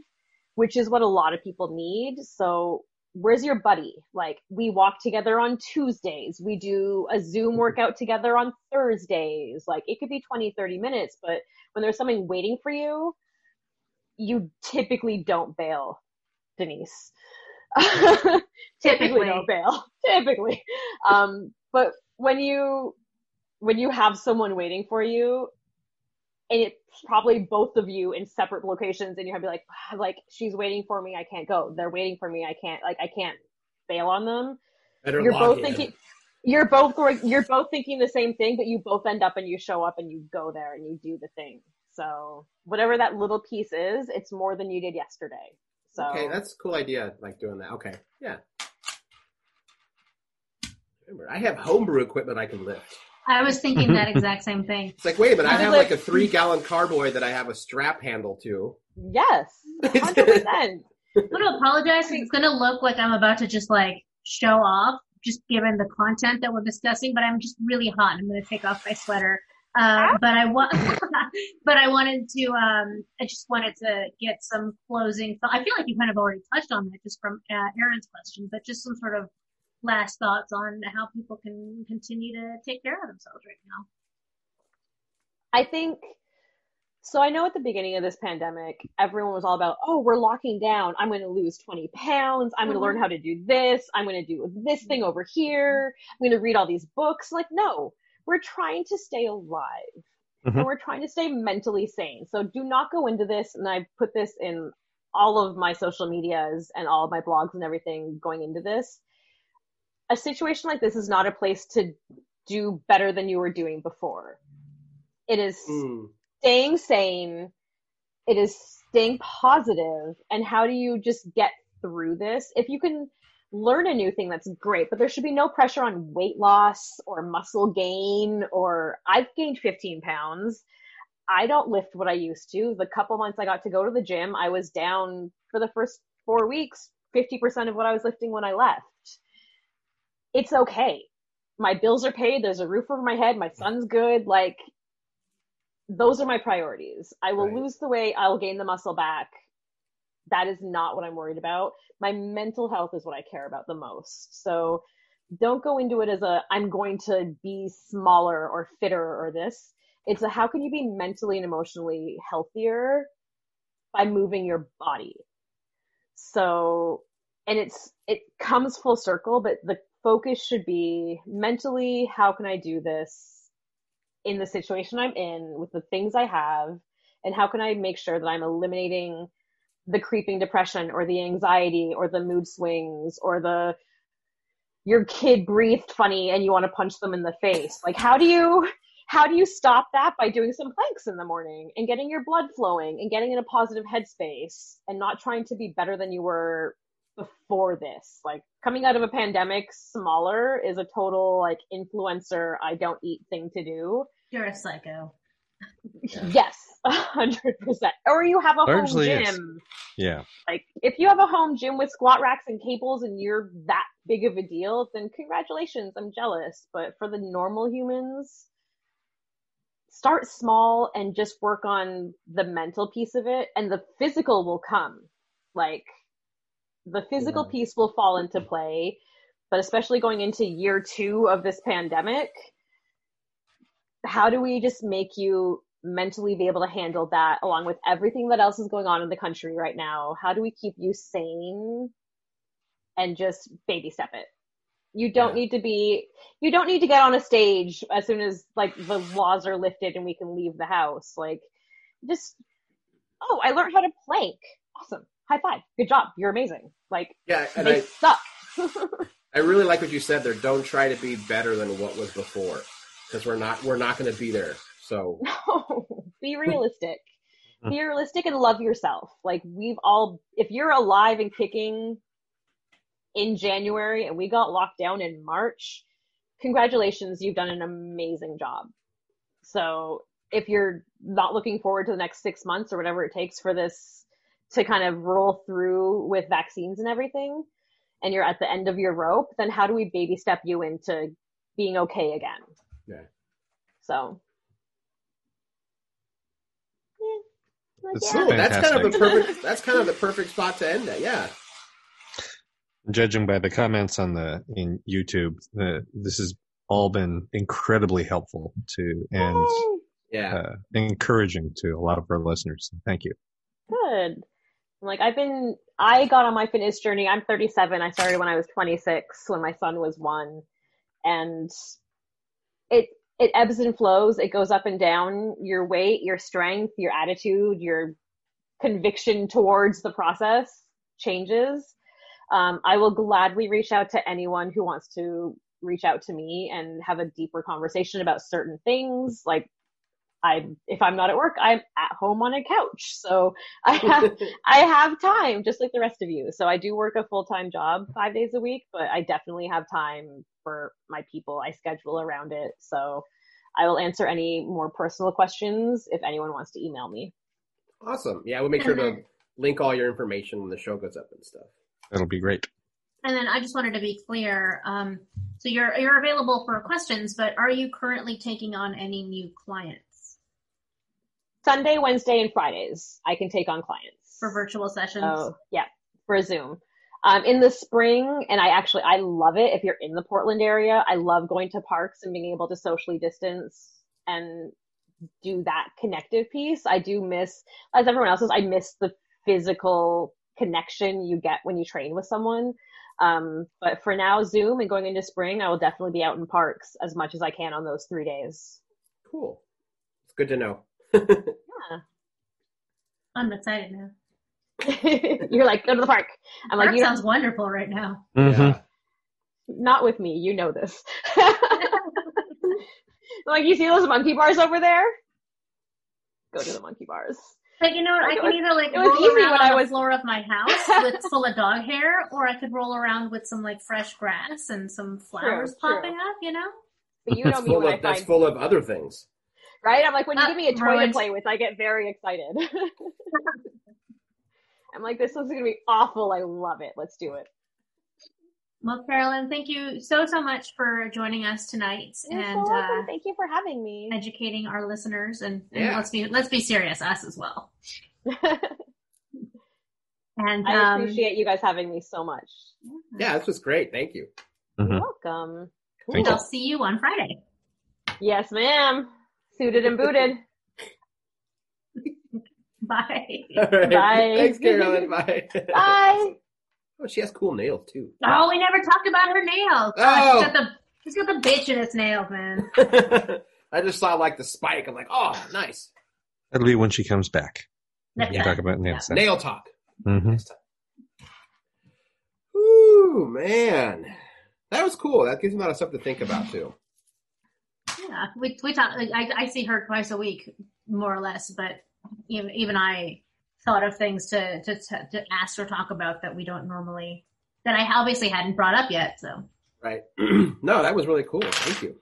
which is what a lot of people need. So where's your buddy? Like we walk together on Tuesdays. We do a Zoom mm-hmm. workout together on Thursdays. Like it could be 20, 30 minutes, but when there's something waiting for you, you typically don't bail, Denise. typically Typically. don't bail. Typically. Um, but when you, when you have someone waiting for you, and it's probably both of you in separate locations and you have to be like, "Ah, like, she's waiting for me. I can't go. They're waiting for me. I can't, like, I can't bail on them. Better You're both in. thinking, you're both, you're both thinking the same thing, but you both end up and you show up and you go there and you do the thing. So whatever that little piece is, it's more than you did yesterday. So Okay, that's a cool idea, like doing that. Okay, yeah. Remember, I have homebrew equipment I can lift. I was thinking that exact same thing. It's like, wait a minute, I I have like- like a three gallon carboy that I have a strap handle to. yes, hundred percent. I'm gonna apologize. it's gonna look like I'm about to just like show off, just given the content that we're discussing. But I'm just really hot. and I'm gonna take off my sweater. Uh, but I want, but I wanted to. Um, I just wanted to get some closing. I feel like you kind of already touched on that just from uh, Aaron's question, but just some sort of last thoughts on how people can continue to take care of themselves right now. I think so. I know at the beginning of this pandemic, everyone was all about, oh, we're locking down. I'm going to lose 20 pounds. I'm going to learn how to do this. I'm going to do this thing over here. I'm going to read all these books. Like, no, we're trying to stay alive Mhm. and we're trying to stay mentally sane. So do not go into this. And I put this in all of my social medias and all of my blogs and everything going into this. A situation like this is not a place to do better than you were doing before. It is Hmm. staying sane. It is staying positive. And how do you just get through this? If you can learn a new thing, that's great, but there should be no pressure on weight loss or muscle gain or I've gained 15 pounds. I don't lift what I used to. The couple months I got to go to the gym, I was down for the first four weeks, 50% of what I was lifting when I left. It's okay. My bills are paid. There's a roof over my head. My son's good. Like, those are my priorities. I will Right. lose the weight. I will gain the muscle back. That is not what I'm worried about. My mental health is what I care about the most. So don't go into it as a, I'm going to be smaller or fitter or this. It's a, how can you be mentally and emotionally healthier by moving your body? So, and it's, it comes full circle, but the focus should be mentally, how can I do this in the situation I'm in with the things I have? And how can I make sure that I'm eliminating the creeping depression or the anxiety or the mood swings or the, your kid breathed funny and you want to punch them in the face? Like, how do you, how do you stop that by doing some planks in the morning and getting your blood flowing and getting in a positive headspace and not trying to be better than you were before this like coming out of a pandemic smaller is a total like influencer i don't eat thing to do You're a psycho. Yes a hundred percent. Or you have a Largely, home gym. Yeah. like if you have a home gym with squat racks and cables and you're that big of a deal then congratulations i'm jealous. But for the normal humans start small and just work on the mental piece of it and the physical will come. Like the physical piece will fall into play but especially going into year 2 of this pandemic how do we just make you mentally be able to handle that along with everything that else is going on in the country right now? How do we keep you sane and just baby step it? You don't Yeah. need to be you don't need to get on a stage as soon as like the laws are lifted and we can leave the house. Like just oh i learned how to plank. Awesome. High five. Good job. You're amazing. Like Yeah, and they I, suck. I really like what you said there. Don't try to be better than what was before, because we're not we're not going to be there. So No, be realistic. Hmm. be realistic and love yourself. Like we've all, if you're alive and kicking in January and we got locked down in March, congratulations, you've done an amazing job. So if you're not looking forward to the next six months or whatever it takes for this to kind of roll through with vaccines and everything, and you're at the end of your rope, then how do we baby step you into being okay again? Yeah. So. Yeah. Like, It's yeah. cool. That's kind of the perfect. That's kind of the perfect spot to end it. Yeah. Judging by the comments on the in YouTube, uh, this has all been incredibly helpful to and Yeah. uh, encouraging to a lot of our listeners. Thank you. Good. Like I've been, I got on my fitness journey. I'm 37. I started when I was 26, when my son was one, and it it ebbs and flows. It goes up and down. Your weight, your strength, your attitude, your conviction towards the process changes. Um, I will gladly reach out to anyone who wants to reach out to me and have a deeper conversation about certain things. Like I, if I'm not at work, I'm at home on a couch. So I have, I have time just like the rest of you. So I do work a full time job five days a week, but I definitely have time for my people. I schedule around it. So I will answer any more personal questions if anyone wants to email me. Awesome. Yeah, we'll make sure to link all your information when the show goes up and stuff. That'll be great. And then I just wanted to be clear. Um, so you're you're available for questions, but are you currently taking on any new clients Sunday, Wednesday, and Fridays, I can take on clients. for virtual sessions? Oh, yeah, for Zoom. Um, in the spring, and I actually, I love it if you're in the Portland area. I love going to parks and being able to socially distance and do that connective piece. I do miss, as everyone else does, I miss the physical connection you get when you train with someone. Um, but for now, Zoom and going into spring, I will definitely be out in parks as much as I can on those three days. Cool. It's good to know. I'm excited now. You're like, go to the park. I'm like, Park you sounds wonderful right now. Mm-hmm. Yeah. not with me. You know this. like, you see those monkey bars over there? Go to the monkey bars. But you know what? I It can was- either like roll easy around when on I the was- floor of my house with full of dog hair, or I could roll around with some like fresh grass and some flowers true. popping up. You know? But you know That's me full when I of that's find, full of other things. Right? I'm like, when you Uh, give me a toy ruined. to play with, I get very excited. I'm like, this is going to be awful. I love it. Let's do it. Well, Carolyn, thank you so so much for joining us tonight You're and welcome. uh, Thank you for having me. educating our listeners. And, and Yeah. let's be let's be serious, us as well. And I um, appreciate you guys having me so much. Yeah, this was great. Thank you. Mhm. You're welcome. Thank I'll you. see you on Friday. Yes, ma'am. Suited and booted. Bye. All right. Bye. Thanks, Carolyn. Bye. Bye. Oh, she has cool nails too. Oh, we never talked about her nails. Oh. Oh. She's got the she's got the bitch in its nails, man. I just saw like the spike. I'm like, oh, nice. That'll be when she comes back. We Next can time. talk about nails. then. Nail talk. Mhm. Ooh, man. That was cool. That gives me a lot of stuff to think about too. Yeah, we we talk. Like, I I see her twice a week, more or less. But even even I thought of things to to to, to ask or talk about that we don't normally that I obviously hadn't brought up yet. So Right. no, that was really cool. Thank you.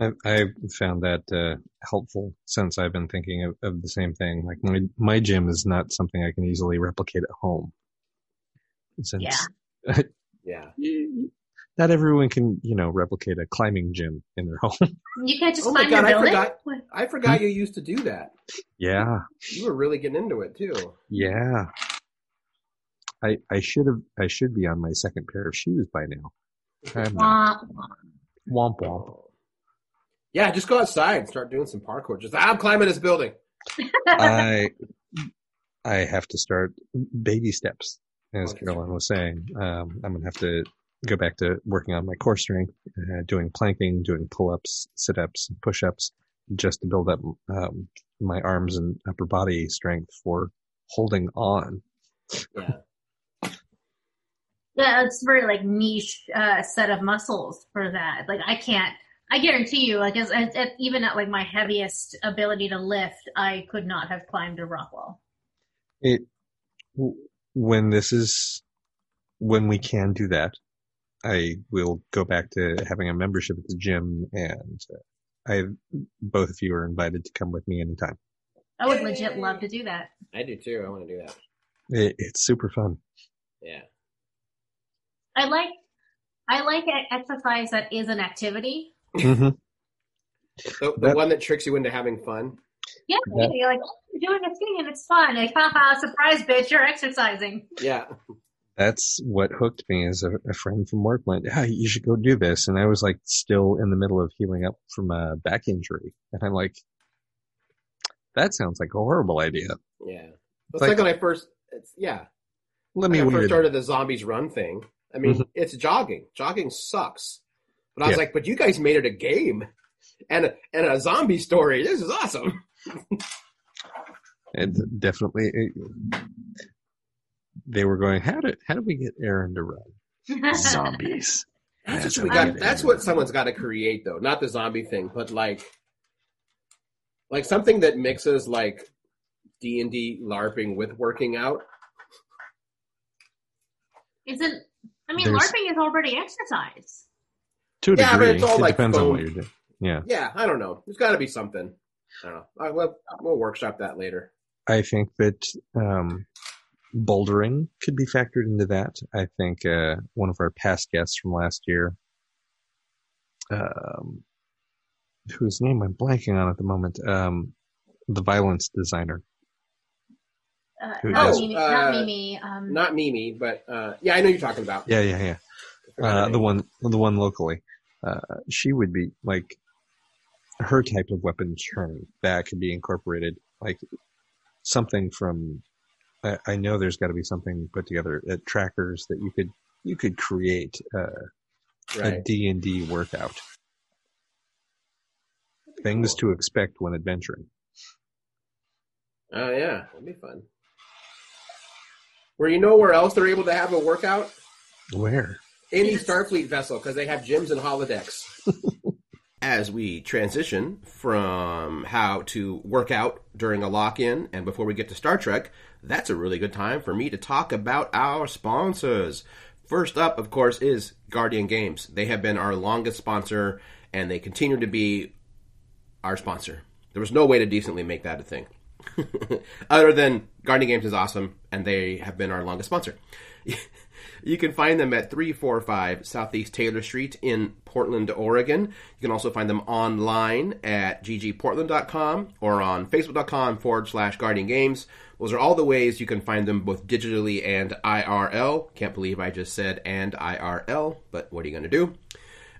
I, I found that uh, helpful since I've been thinking of, of the same thing. Like my my gym is not something I can easily replicate at home. Since Yeah. Yeah. Not everyone can, you know, replicate a climbing gym in their home. you can't just Oh my climb your God, I building. forgot. I forgot you used to do that. yeah, You were really getting into it too. yeah. I I should have I should be on my second pair of shoes by now. I'm not. Wah, wah. Womp womp. Yeah, just go outside and start doing some parkour. Just I'm climbing this building. I I have to start baby steps, as Okay. Carolyn was saying. Um, I'm gonna have to go back to working on my core strength, uh, doing planking, doing pull-ups, sit-ups, push-ups, just to build up um, my arms and upper body strength for holding on. Yeah. Yeah, it's very like niche uh, set of muscles for that. Like I can't. I guarantee you, like as, as, as- even at like my heaviest ability to lift, I could not have climbed a rock wall. It when this is when we can do that, I will go back to having a membership at the gym, and uh, I both of you are invited to come with me anytime. I would legit love to do that. I do too. I want to do that. It, it's super fun. Yeah. I like I like e- exercise that is an activity. hmm The, the That- one that tricks you into having fun. Yeah, Yeah. you're like, oh, you're doing a thing and it's fun. Like, haha, surprise, bitch, you're exercising. Yeah. That's what hooked me. As a, a friend from work went, "Yeah, you should go do this," and I was like, still in the middle of healing up from a back injury, and I'm like, "That sounds like a horrible idea." Yeah. It's Like- like, when I first. It's yeah. Let me When I first started the zombies run thing. I mean, Mhm. it's jogging. Jogging sucks. But I was Yeah. like, but you guys made it a game and a, and a zombie story. This is awesome. And definitely, it, they were going, "How did how did we get Aaron to run zombies?" That's, That's what we got. That's what someone's got to create, though. Not the zombie thing, but like, like something that mixes like D and D LARPing with working out. Isn't I mean, There's- LARPing is already exercise. To a Yeah, but it's all it like depends on what you're doing. Yeah, Yeah, I don't know. There's got to be something. I don't know. I, we'll, we'll workshop that later. I think that um, bouldering could be factored into that. I think uh, one of our past guests from last year, um, whose name I'm blanking on at the moment, um, the violence designer. Uh, not? Mimi, Oh, not uh, Mimi. Um, Not Mimi, but uh, yeah, I know you're talking about. Yeah, yeah, yeah. Uh, the one, the one locally. Uh, she would be like her type of weapon turn that could be incorporated, like something from. I, I know there's got to be something put together at trackers that you could you could create uh, a right. D and D workout. Things to expect when adventuring. Oh yeah, that'd be fun. Where you know where else they're able to have a workout? Where? Any Starfleet vessel because they have gyms and holodecks. As we transition from how to work out during a lock-in and before we get to Star Trek, that's a really good time for me to talk about our sponsors. First up, of course, is Guardian Games. They have been our longest sponsor and they continue to be our sponsor. There was no way to decently make that a thing. Other than Guardian Games is awesome, and they have been our longest sponsor. you can find them at 345 Southeast Taylor Street in Portland, Oregon. You can also find them online at ggportland.com or on facebook.com forward slash Guardian Games. Those are all the ways you can find them both digitally and IRL. Can't believe I just said and IRL, but what are you going to do?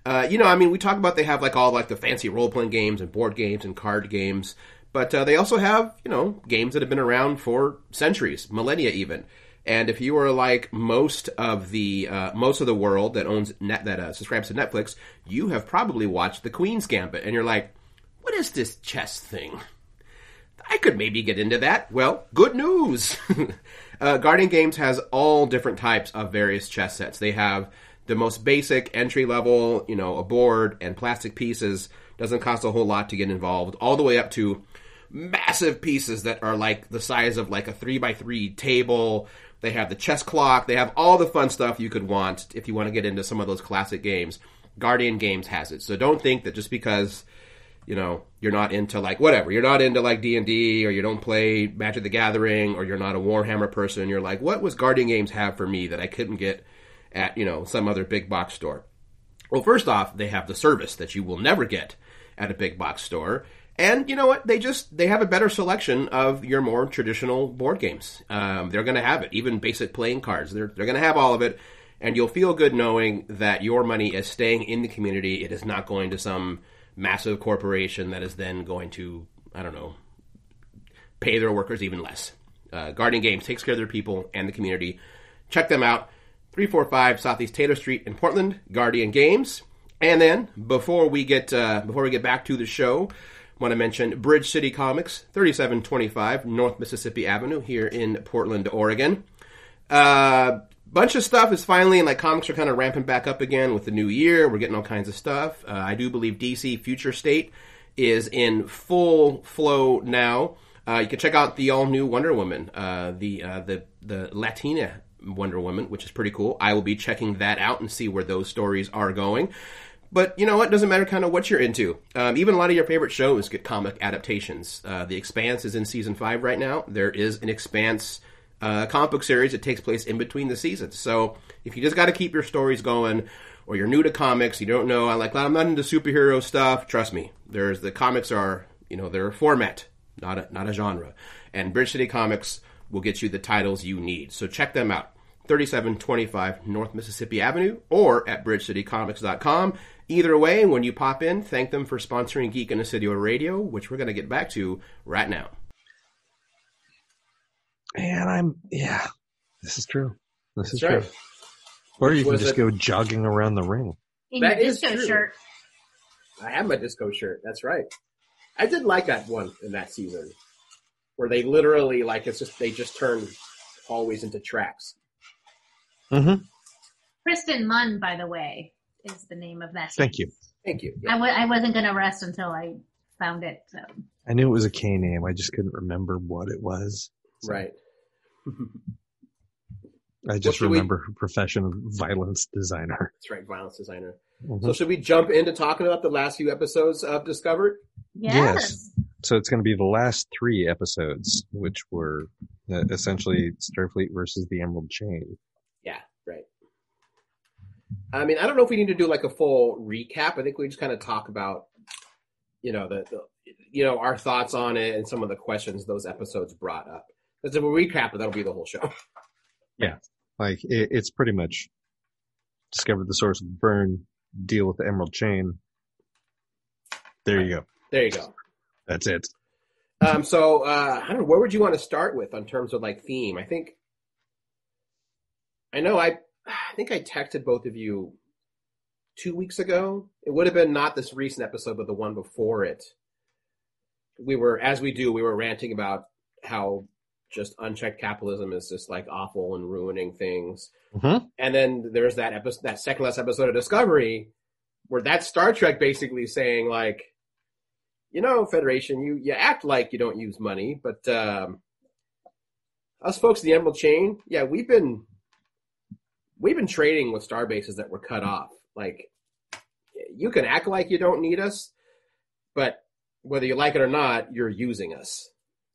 Uh, you know, I mean, we talk about they have like all like the fancy role playing games and board games and card games, but uh, they also have you know games that have been around for centuries, millennia even. And if you are like most of the uh, most of the world that owns net that uh, subscribes to Netflix, you have probably watched The Queen's Gambit, and you're like, what is this chess thing? I could maybe get into that. Well, good news. uh, Guardian Games has all different types of various chess sets. They have the most basic entry level, you know, a board and plastic pieces doesn't cost a whole lot to get involved, all the way up to massive pieces that are like the size of like a three by three table. They have the chess clock. They have all the fun stuff you could want if you want to get into some of those classic games. Guardian Games has it. So don't think that just because you know you're not into like whatever you're not into like d&d or you don't play magic the gathering or you're not a warhammer person you're like what was guardian games have for me that i couldn't get at you know some other big box store well first off they have the service that you will never get at a big box store and you know what they just they have a better selection of your more traditional board games um, they're going to have it even basic playing cards they're, they're going to have all of it and you'll feel good knowing that your money is staying in the community it is not going to some massive corporation that is then going to, I don't know, pay their workers even less. Uh, Guardian Games takes care of their people and the community. Check them out. 345 Southeast Taylor Street in Portland, Guardian Games. And then before we get uh, before we get back to the show, want to mention Bridge City Comics, 3725 North Mississippi Avenue here in Portland, Oregon. Uh, bunch of stuff is finally, and like comics are kind of ramping back up again with the new year. We're getting all kinds of stuff. Uh, I do believe DC Future State is in full flow now. Uh, you can check out the all new Wonder Woman, uh, the uh, the the Latina Wonder Woman, which is pretty cool. I will be checking that out and see where those stories are going. But you know what? Doesn't matter kind of what you're into. Um, even a lot of your favorite shows get comic adaptations. Uh, the Expanse is in season five right now. There is an Expanse uh, comic book series that takes place in between the seasons. So if you just got to keep your stories going, or you're new to comics, you don't know, I like I'm not into superhero stuff. Trust me, there's the comics are you know they're a format, not a, not a genre, and Bridge City Comics will get you the titles you need. So check them out. 3725 North Mississippi Avenue or at bridgecitycomics.com. Either way, when you pop in, thank them for sponsoring Geek in the City Radio, which we're going to get back to right now. And I'm yeah, this is true. This is That's true. Or Which you can just it- go jogging around the ring. In That your is true. shirt. I have my disco shirt. That's right. I did like that one in that season, where they literally like it's just they just turn hallways into tracks. Mm-hmm. Kristen Munn, by the way, is the name of that. Thank you. Thank you. I w- I wasn't going to rest until I found it. So. I knew it was a K name. I just couldn't remember what it was. Right. I just should we- remember her profession of violence designer. That's right. Violence designer. Mhm. So should we jump into talking about the last few episodes of Discovery? Yes. Yes. So it's going to be the last three episodes, which were uh, essentially Starfleet versus the Emerald Chain. I mean, I don't know if we need to do like a full recap. I think we just kind of talk about, you know, the, the you know our thoughts on it and some of the questions those episodes brought up. Because if we recap it, that'll be the whole show. Yeah, like it, it's pretty much discover the source of the burn, deal with the Emerald Chain. There you go. There you go. That's it. Um, so uh, I don't know. Where would you want to start with in terms of like theme? I think I know. I I think I texted both of you two weeks ago. It would have been not this recent episode, but the one before it. We were, as we do, we were ranting about how just unchecked capitalism is just like awful and ruining things. Mhm. And then there's that episode, that second last episode of Discovery, where that Star Trek basically saying like, you know, Federation, you you act like you don't use money, but um, us folks, in the Emerald Chain, yeah, we've been we've been trading with star bases that were cut off. Like, you can act like you don't need us, but whether you like it or not, you're using us.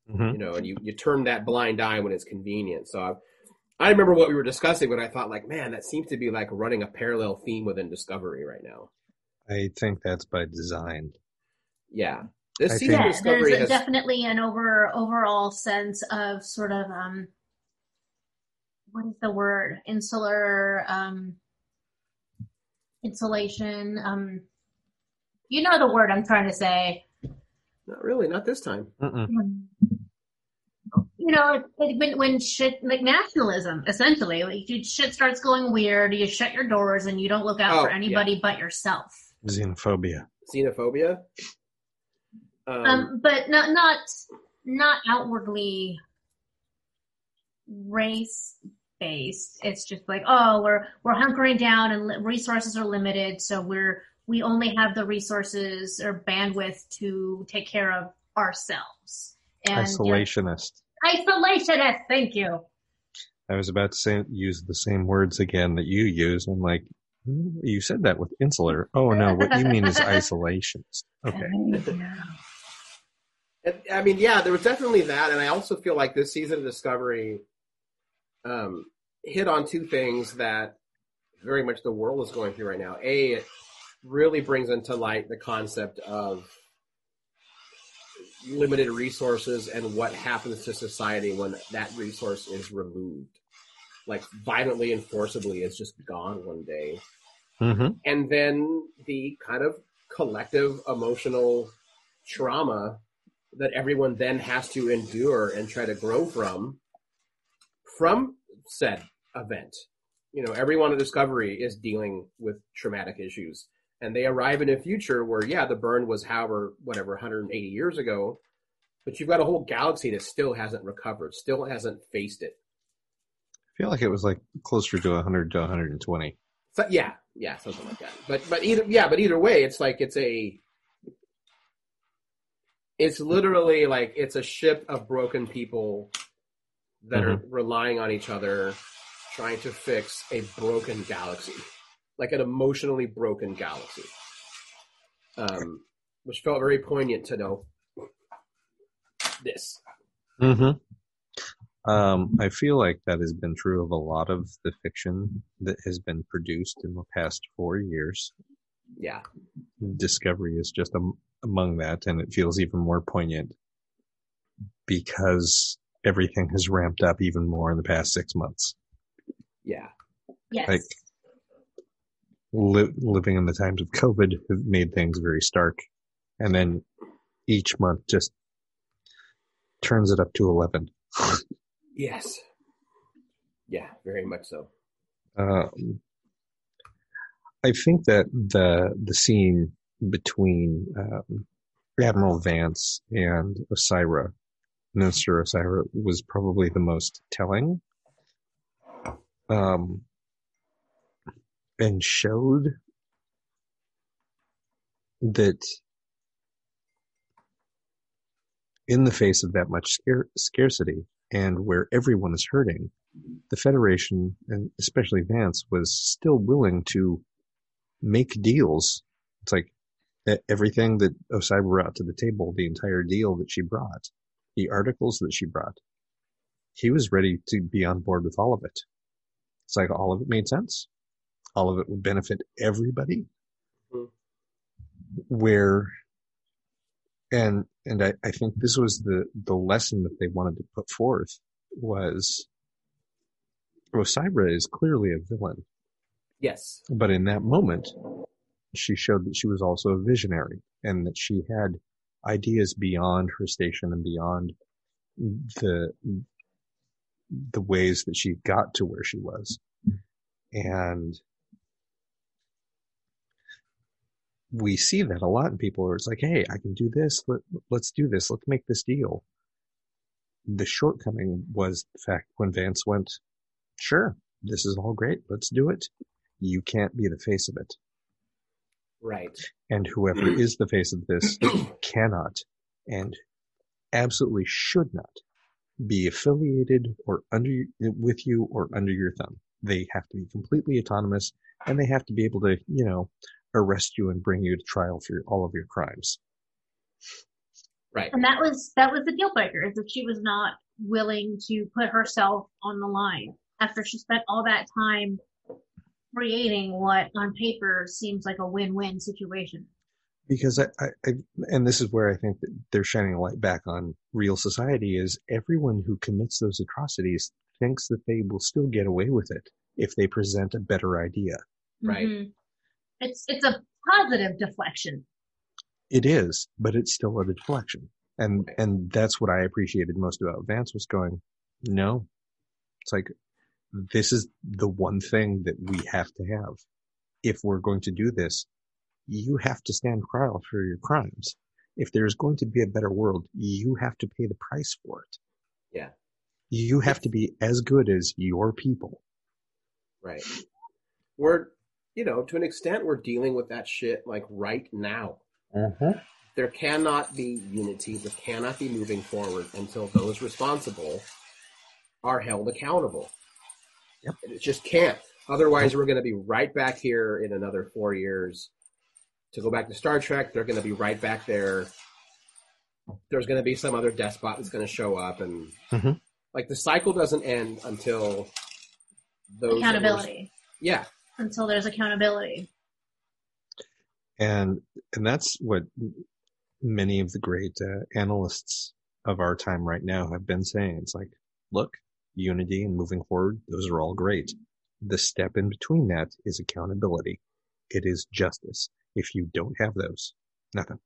Mhm. You know, and you you turn that blind eye when it's convenient. So. I, I remember what we were discussing, but I thought, like, man, that seems to be like running a parallel theme within Discovery right now. I think that's by design. Yeah, this I season think- Yeah, Discovery there's has definitely an over overall sense of sort of um, what is the word? Insular um, insulation. Um, you know the word I'm trying to say. not really not this time. Mm-mm. You know, it, it, when when shit like nationalism, essentially, like you, shit starts going weird. You shut your doors and you don't look out Oh, for anybody but yourself. Xenophobia. Xenophobia. Um, um, but not not not outwardly race based. It's just like, oh, we're we're hunkering down and li- resources are limited, so we're we only have the resources or bandwidth to take care of ourselves. And Isolationist. isolationist. Thank you. I was about to say use the same words again that you use. I'm like, "Hmm, you said that with insular. Oh no, what you mean is isolationist. Okay. I mean, yeah, there was definitely that, and I also feel like this season of Discovery um, hit on two things that very much the world is going through right now. A, it really brings into light the concept of limited resources and what happens to society when that resource is removed. Like violently and forcibly, it's just gone one day. hmm and then the kind of collective emotional trauma that everyone then has to endure and try to grow from from said event you know everyone at discovery is dealing with traumatic issues and they arrive in a future where yeah the burn was however whatever 180 years ago but you've got a whole galaxy that still hasn't recovered still hasn't faced it I feel like it was like closer to 100 to 120. So, yeah, yeah, something like that. But but either yeah, but either way, it's like it's a it's literally like it's a ship of broken people that are mm-hmm. relying on each other, trying to fix a broken galaxy, like an emotionally broken galaxy. Um, which felt very poignant to know this. Mm-hmm. Um, I feel like that has been true of a lot of the fiction that has been produced in the past four years. Yeah, Discovery is just am- among that, and it feels even more poignant because everything has ramped up even more in the past six months. Yeah, Yes. Like li- living in the times of COVID have made things very stark, and then each month just turns it up to eleven. yes, yeah, very much so. Um, I think that the the scene between um, Admiral Vance and Osyraa, Minister Osyraa, was probably the most telling, um, and showed that in the face of that much scarcity and where everyone is hurting, the Federation, and especially Vance, was still willing to make deals. It's like everything that Osyraa brought to the table, the entire deal that she brought, the articles that she brought, he was ready to be on board with all of it. It's like all of it made sense. All of it would benefit everybody. Mhm. Where, and, and I, I think this was the, the lesson that they wanted to put forth was Osyraa is clearly a villain, Yes, but in that moment, she showed that she was also a visionary and that she had ideas beyond her station and beyond the the ways that she got to where she was. And we see that a lot in people where it's like, hey, I can do this. Let, let's do this. Let's make this deal. The shortcoming was the fact when Vance went, sure, this is all great. Let's do it. You can't be the face of it. right. And whoever is the face of this cannot and absolutely should not be affiliated or under with you or under your thumb. They have to be completely autonomous and they have to be able to, you know, arrest you and bring you to trial for your, all of your crimes. Right. And that was that was the deal breaker is that she was not willing to put herself on the line after she spent all that time creating what on paper seems like a win-win situation. Because I, I, I, and this is where I think that they're shining a light back on real society is everyone who commits those atrocities thinks that they will still get away with it if they present a better idea. Right. Mhm. It's it's a positive deflection. It is, but it's still a deflection. And, and that's what I appreciated most about Vance was going, no, it's like, this is the one thing that we have to have. If we're going to do this, you have to stand trial for your crimes. If there's going to be a better world, you have to pay the price for it. Yeah. you have to be as good as your people. Right. We're, you know, to an extent, we're dealing with that shit like right now. Mm-hmm. There cannot be unity. There cannot be moving forward until those responsible are held accountable. Yep. It just can't. Otherwise, we're going to be right back here in another four years. To go back to Star Trek, they're going to be right back there. There's going to be some other despot that's going to show up, and Mhm. like the cycle doesn't end until those that were- Accountability. yeah, Until there's accountability. and and that's what many of the great uh, analysts of our time right now have been saying. It's like, look, unity and moving forward; those are all great. The step in between that is accountability. It is justice. If you don't have those, nothing.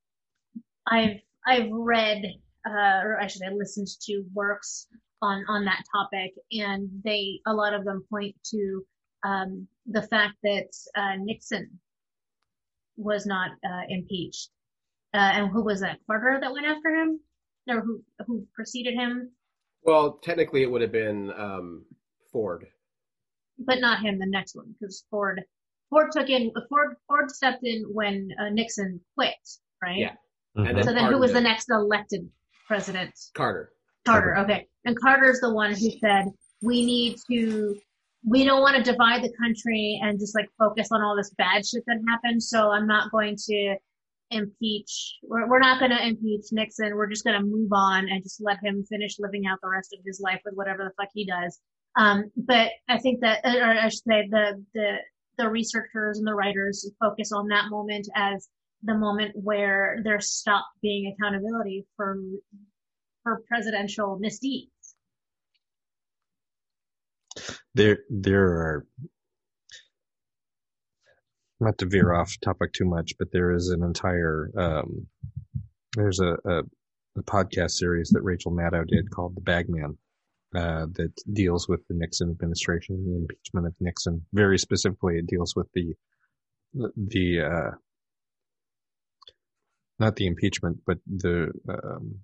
I've I've read uh, or I should say listened to works on on that topic, and they a lot of them point to um, the fact that uh, Nixon was not uh, impeached, uh, and who was that Carter that went after him, or who who preceded him, Well, technically, it would have been um, Ford. but not him. The next one because Ford Ford took in Ford Ford stepped in when uh, Nixon quit, right? Yeah. Mhm. And then So then who was the next elected president? Carter. Carter, okay. And Carter's the one who said, we need to, we don't want to divide the country and just like focus on all this bad shit that happened. So I'm not going to impeach, we're, we're not going to impeach Nixon. We're just going to move on and just let him finish living out the rest of his life with whatever the fuck he does. Um, but I think that, or I should say the, the, the researchers and the writers focus on that moment as the moment where there stopped being accountability for for presidential misdeeds. there there are not to veer off topic too much, but there is an entire um, there's a, a, a podcast series that Rachel Maddow did called The Bagman uh, that deals with the Nixon administration the impeachment of Nixon. Very specifically, it deals with the the uh, not the impeachment, but the um,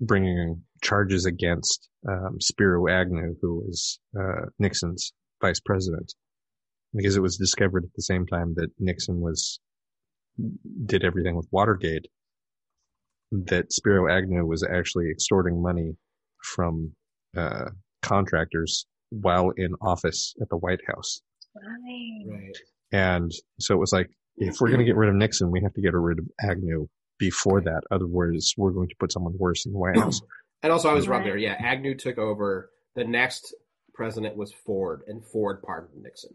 bringing charges against um, Spiro Agnew, who was uh, Nixon's vice president, because it was discovered at the same time that Nixon was did everything with Watergate. That Spiro Agnew was actually extorting money from uh, contractors while in office at the White House, Right. Right. and so it was like, if we're going to get rid of Nixon, we have to get rid of Agnew before that. Otherwise, we're going to put someone worse in the White House. And also, I was wrong there. Yeah, Agnew took over. The next president was Ford, and Ford pardoned Nixon.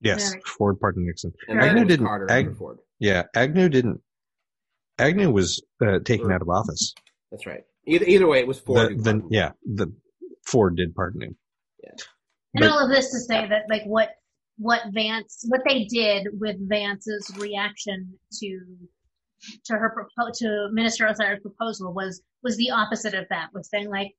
Yes, Right. Ford pardoned Nixon. And Right. then it Agnew was didn't- Carter Ag- Ford. Yeah, Agnew didn't. Agnew was uh, taken out of office. That's right. Either, either way, it was Ford. The, the, yeah, the Ford did pardon him. And But- all of this to say that like what what Vance what they did with Vance's reaction to to her propo- to Minister Osyraa's proposal was was the opposite of that. Was saying like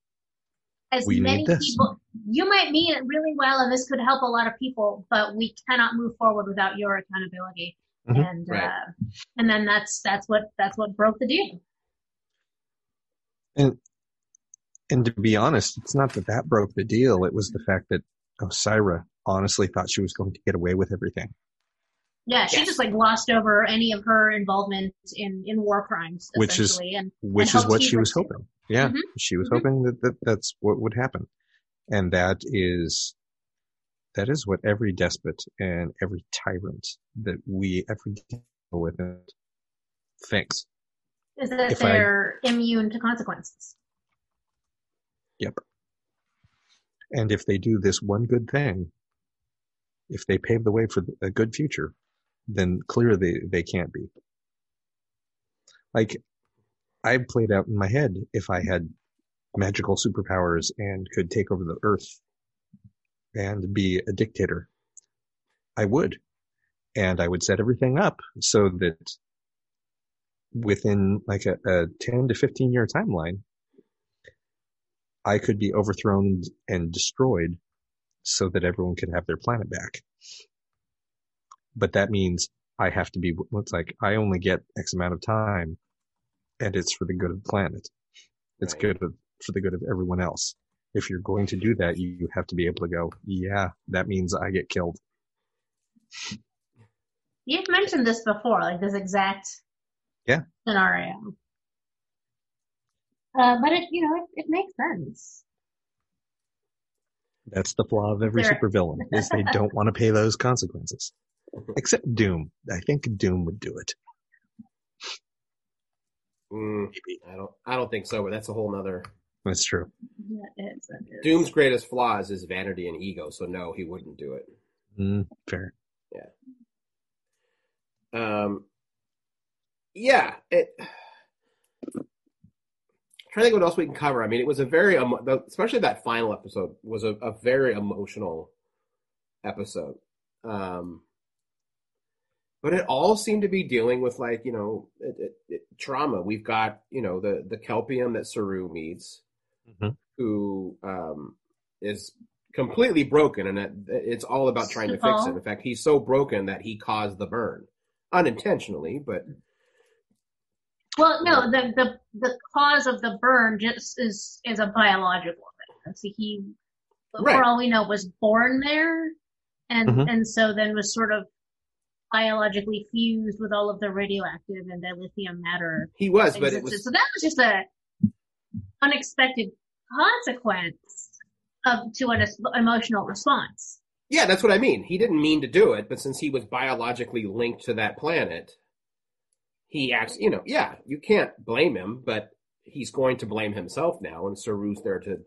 as We many people you might mean it really well and this could help a lot of people, but we cannot move forward without your accountability. Mhm. And Right. uh, and then that's that's what that's what broke the deal. And and to be honest, it's not that that broke the deal. It was the fact that Osyraa honestly thought she was going to get away with everything. Yeah, she Yes. just like glossed over any of her involvement in in war crimes, Which is- essentially, and which And is what she was too. hoping. Yeah, Mhm. she was Mhm. hoping that, that that's what would happen, and that is that is what every despot and every tyrant that we ever deal with thinks. Is that they're immune to consequences. Yep. And if they do this one good thing, if they pave the way for a good future, then clearly they can't be. Like, I played out in my head if I had magical superpowers and could take over the earth and be a dictator, I would. And I would set everything up so that within like a, a 10 to 15 year timeline, I could be overthrown and destroyed so that everyone could have their planet back. But that means I have to be, it's like, I only get X amount of time and it's for the good of the planet. It's Right. good for the good of everyone else. if you're going to do that, you, you have to be able to go, yeah, that means I get killed. You've mentioned this before, like this exact Yeah. scenario. Uh, but it, you know, it, it makes sense. That's the flaw of every There- supervillain is they don't want to pay those consequences. Except Doom. I think Doom would do it. Mm, Maybe. I don't. I don't think so. But that's a whole nother. That's true. Yeah, it is, it is. Doom's greatest flaws is vanity and ego. So no, he wouldn't do it. Mm, fair. Yeah. Um, yeah. It. trying to think what else we can cover. I mean, it was a very, especially that final episode was a, a very emotional episode. Um, but it all seemed to be dealing with like you know it, it, it, trauma. We've got you know the the Kelpien that Saru meets, Mhm. who um, is completely broken, and it, it's all about trying to fix Su'Kal. him. In fact, he's so broken that he caused the burn unintentionally, but Well, no, the, the the cause of the burn just is is a biological thing. So he, Right. for all we know, was born there, and Mhm. and so then was sort of biologically fused with all of the radioactive and dilithium matter. he was. But it was so that was just a unexpected consequence of to an emotional response. Yeah, that's what I mean. He didn't mean to do it, but since he was biologically linked to that planet, he acts, you know, yeah, you can't blame him, but he's going to blame himself now, and Saru's there to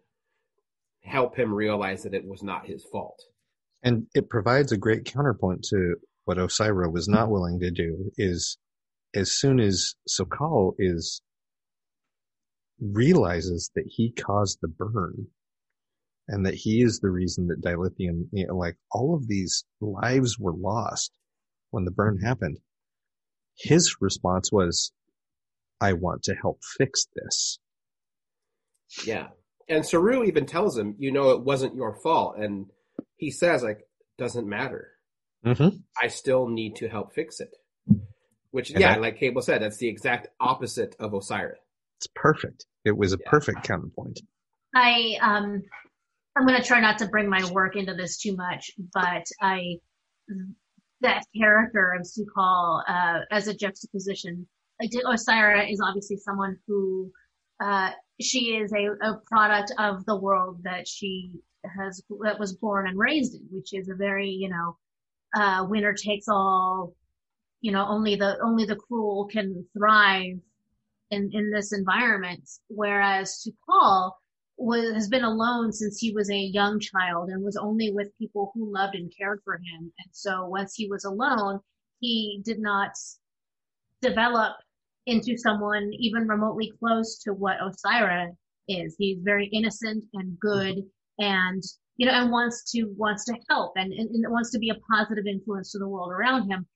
help him realize that it was not his fault. And it provides a great counterpoint to what Osyraa was not willing to do is as soon as Su'Kal is realizes that he caused the burn and that he is the reason that dilithium, you know, like all of these lives were lost when the burn happened. His response was, I want to help fix this. Yeah. And Saru even tells him, you know, it wasn't your fault. And he says, like, doesn't matter. Mm-hmm. I still need to help fix it. Which, And yeah, that- like Cable said, that's the exact opposite of Osyraa's. It's perfect. It was a Yeah. perfect counterpoint. I um I'm gonna try not to bring my work into this too much, but I that character of Su'Kal uh, as a juxtaposition. Osyraa is obviously someone who uh, she is a, a product of the world that she has that was born and raised in, which is a very you know uh, winner takes all. You know, only the only the cruel can thrive in in this environment, whereas Su'Kal was has been alone since he was a young child and was only with people who loved and cared for him. And so once he was alone, he did not develop into someone even remotely close to what Osyraa is. He's very innocent and good and you know and wants to wants to help and, and, and wants to be a positive influence to the world around him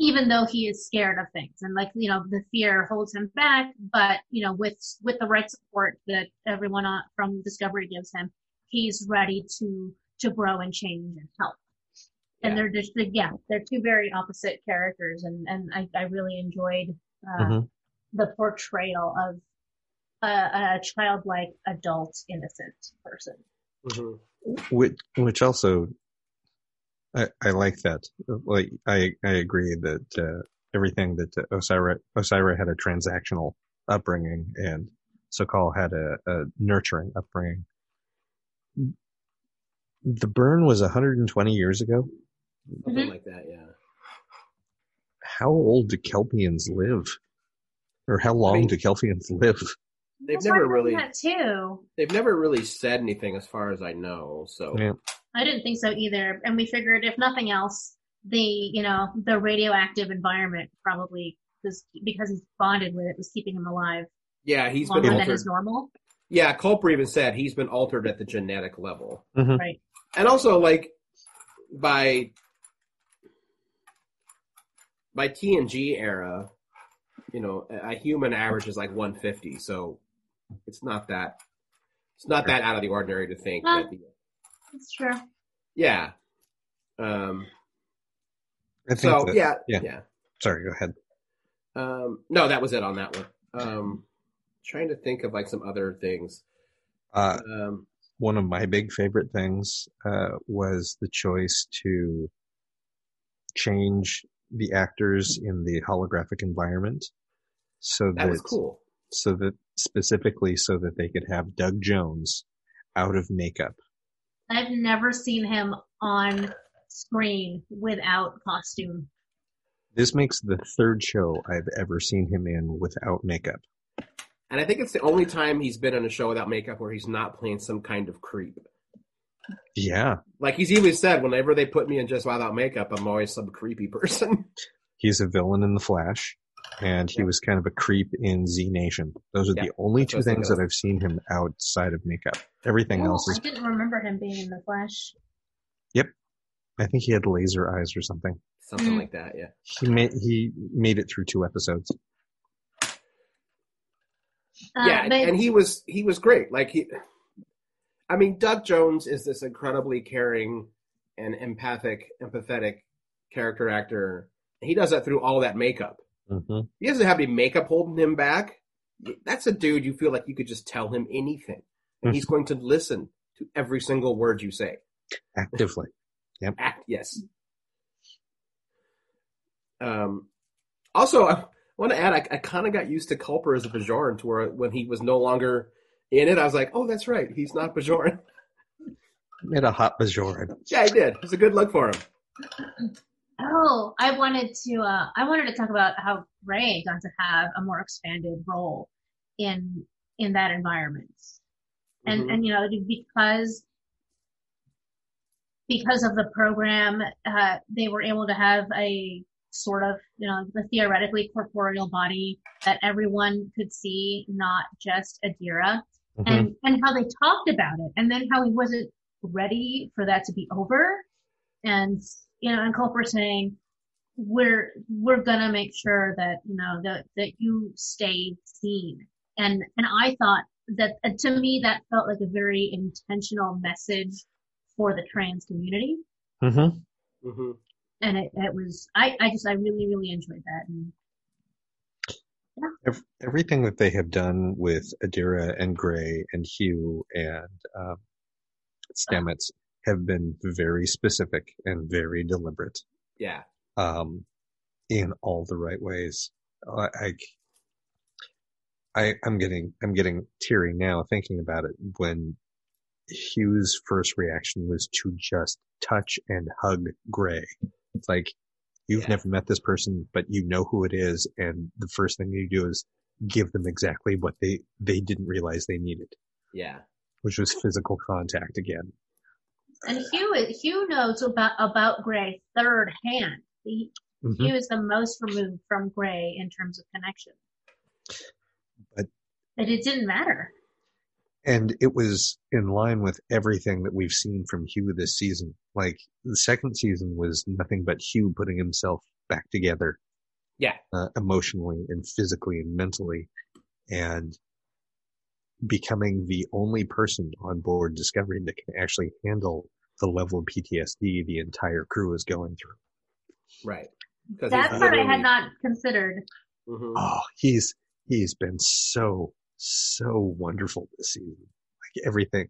even though he is scared of things and like you know the fear holds him back but you know with with the right support that everyone on, from discovery gives him he's ready to to grow and change and help and Yeah. they're just yeah they're two very opposite characters and and i, I really enjoyed uh, Mhm. the portrayal of a, a childlike adult innocent person which which also I, I like that like I I agree that uh, everything that uh, Osyraa Osyraa had a transactional upbringing and Su'Kal had a, a nurturing upbringing. The burn was 120 years ago. Something Mhm. like that, yeah. How old do Kelpiens live? Or how long mean- do Kelpiens live? They've That's never really that too they've never really said anything as far as I know. So Yeah. I didn't think so either. And we figured if nothing else, the, you know, the radioactive environment probably was because he's bonded with it was keeping him alive yeah, he's been longer than altered. is normal. Yeah, Culber even said he's been altered at the genetic level. Mhm. Right. And also like by by TNG era, you know, a a human average is like 150, so it's not that it's not that out of the ordinary to think Huh. that the, That's true. yeah. Um I think so that- yeah, yeah. yeah. Sorry, go ahead. Um, no, that was it on that one. Um, trying to think of like some other things. Uh, Um, one of my big favorite things uh, was the choice to change the actors in the holographic environment so that that was cool. so that specifically so that they could have Doug Jones out of makeup. I've never seen him on screen without costume. This makes the third show I've ever seen him in without makeup. And I think it's the only time he's been on a show without makeup where he's not playing some kind of creep. Yeah, Like he's even said, whenever they put me in just without makeup, I'm always some creepy person. he's a villain in The Flash, and he was kind of a creep in Z Nation. Those are Yeah, the only that's what I two things that I've seen him outside of makeup. Everything Oh, else I didn't remember him being in the Flash. Yep, I think he had laser eyes or something. Something Mm. like that, yeah. He made he made it through two episodes. Uh, yeah, but and he was he was great. Like he, I mean, Doug Jones is this incredibly caring and empathic, empathetic character actor. He does that through all that makeup. Hmm He doesn't have any makeup holding him back. That's a dude you feel like you could just tell him anything, and he's going to listen to every single word you say. Actively. Act yes. Um, also, I want to add, I, I kind of got used to Culber as a Bajoran to where when he was no longer in it, I was like, oh, that's right, he's not Bajoran. Made a hot Bajoran. yeah, I did. It was a good look for him. Oh, I wanted to uh, I wanted to talk about how Gray got to have a more expanded role in in that environment, and Mhm. and you know because because of the program, uh, they were able to have a sort of you know the theoretically corporeal body that everyone could see, not just Adira. Mhm. and and how they talked about it, and then how he wasn't ready for that to be over, and you know, and Culber saying, "We're we're gonna make sure that you know that that you stay seen," and and I thought that uh, to me that felt like a very intentional message for the trans community, Mhm. hmm and it, it was I I just I really really enjoyed that, and Ev- Everything that they have done with Adira and Gray and Hugh and um, Stamets have been very specific and very deliberate Yeah. um, in all the right ways. I, I, I'm getting, I'm getting teary now thinking about it. When Hugh's first reaction was to just touch and hug Gray, it's like you've Yeah. never met this person, but you know who it is, and the first thing you do is give them exactly what they they didn't realize they needed, Yeah. which was physical contact again. And Hugh Hugh knows about about Gray third hand. He, Mhm. Hugh is the most removed from Gray in terms of connection. But- But it didn't matter. and it was in line with everything that we've seen from Hugh this season. Like the second season was nothing but Hugh putting himself back together, Yeah. uh, emotionally and physically and mentally, and becoming the only person on board Discovery that can actually handle the level of PTSD the entire crew is going through. Right. That he's part I had not considered. Mhm. Oh, he's he's been so so wonderful this season. Like everything,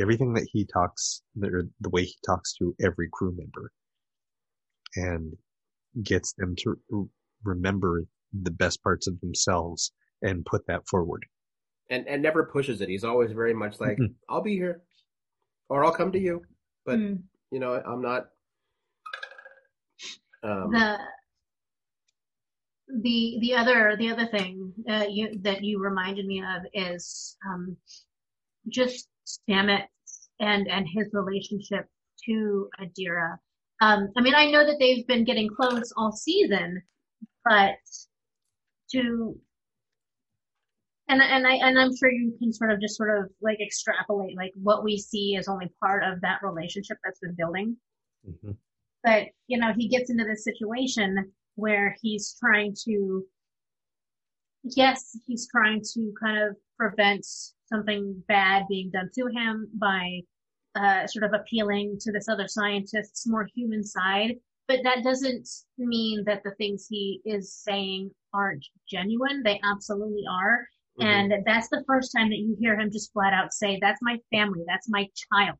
everything that he talks, the, the way he talks to every crew member, and gets them to remember the best parts of themselves and put that forward. And and never pushes it. He's always very much like, Mhm. I'll be here, or I'll come to you. But Hmm. you know, I'm not. Um, the the the other the other thing uh, you, that you reminded me of is um, just Stamets and and his relationship to Adira. Um, I mean, I know that they've been getting close all season, but to and and I and I'm sure you can sort of just sort of like extrapolate like what we see is only part of that relationship that's been building. Mhm. but you know he gets into this situation where he's trying to yes he's trying to kind of prevent something bad being done to him by uh, sort of appealing to this other scientist's more human side. But that doesn't mean that the things he is saying aren't genuine. They absolutely are Mhm. And that's the first time that you hear him just flat out say, that's my family. That's my child.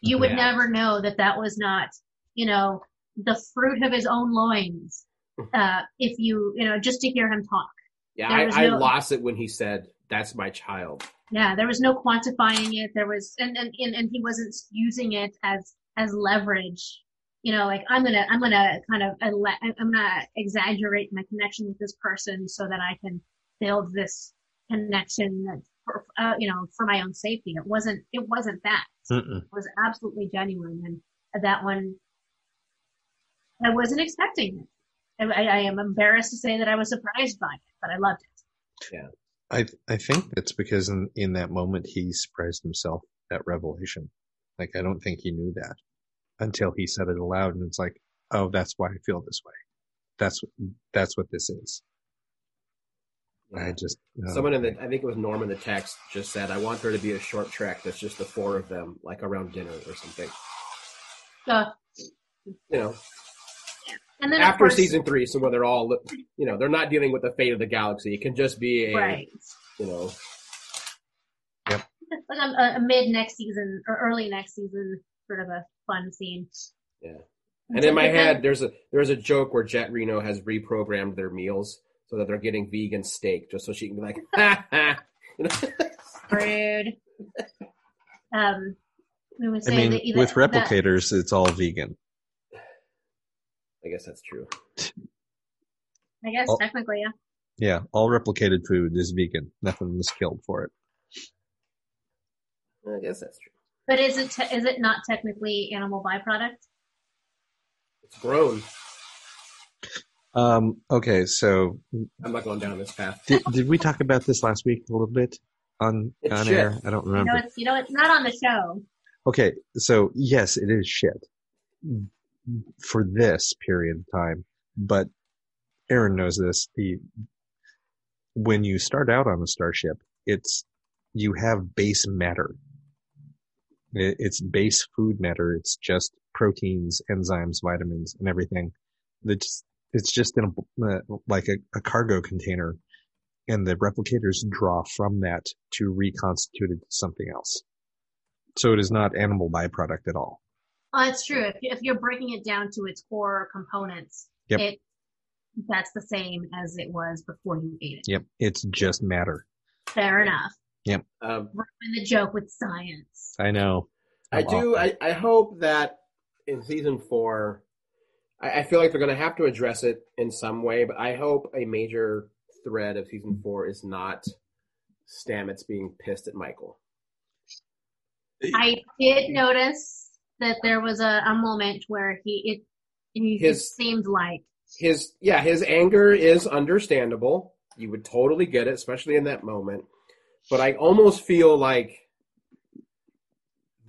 You would Yeah. never know that that was not, you know, the fruit of his own loins. Uh, if you, you know, just to hear him talk. Yeah, I, was I lost it when he said, "That's my child." Yeah, there was no quantifying it. There was, and, and, and, and he wasn't using it as, as leverage. You know, like I'm gonna, I'm gonna kind of, I'm gonna exaggerate my connection with this person so that I can build this connection that, for, uh, you know, for my own safety. It wasn't, it wasn't that. Mm-mm. It was absolutely genuine. And that one, I wasn't expecting it. I, I, I am embarrassed to say that I was surprised by it, but I loved it. Yeah i I think that's because in in that moment he surprised himself at revelation. Like I don't think he knew that until he said it aloud, and it's like, oh, that's why I feel this way. That's that's what this is. I just oh, Someone in the, I think it was Norm in the text, just said, "I want there to be a Short Trek that's just the four of them, like around dinner or something." So, You know, and then after course- season three, so where they're all, you know, they're not dealing with the fate of the galaxy. It can just be a, right. you know, Yep. like a, a mid next season or early next season sort of a fun scene. Yeah. And in my head, there's a there's a joke where Jet Reno has reprogrammed their meals so that they're getting vegan steak, just so she can be like, ha ha. You know? rude. Um, we would I mean, that either, with that- replicators, it's all vegan. I guess that's true. I guess Oh. technically, yeah. Yeah, all replicated food is vegan. Nothing was killed for it. I guess that's true. But is it te- is it not technically animal byproduct? It's grown. Um, okay, so I'm not going down this path. did, did we talk about this last week a little bit on It's on shit. air? I don't You remember. know, it's you know, it's not on the show. Okay, so yes, it is shit for this period of time, but Aaron knows this. The when you start out on a starship, it's you have base matter. It- It's base food matter. It's just proteins, enzymes, vitamins, and everything. It's it's just in a uh, like a, a cargo container, and the replicators draw from that to reconstitute it to something else. So it is not animal byproduct at all. Oh, it's true. If, you- if you're breaking it down to its core components, Yep. it that's the same as it was before you ate it. Yep, it's just matter. Fair enough. Yep. Um, Ruin the joke with science. I know. I do. I, I hope that in season four, I, I feel like they're going to have to address it in some way. But I hope a major thread of season four is not Stamets being pissed at Michael. I did notice that there was a, a moment where he it he His- it seemed like His yeah, his anger is understandable. You would totally get it, especially in that moment. But I almost feel like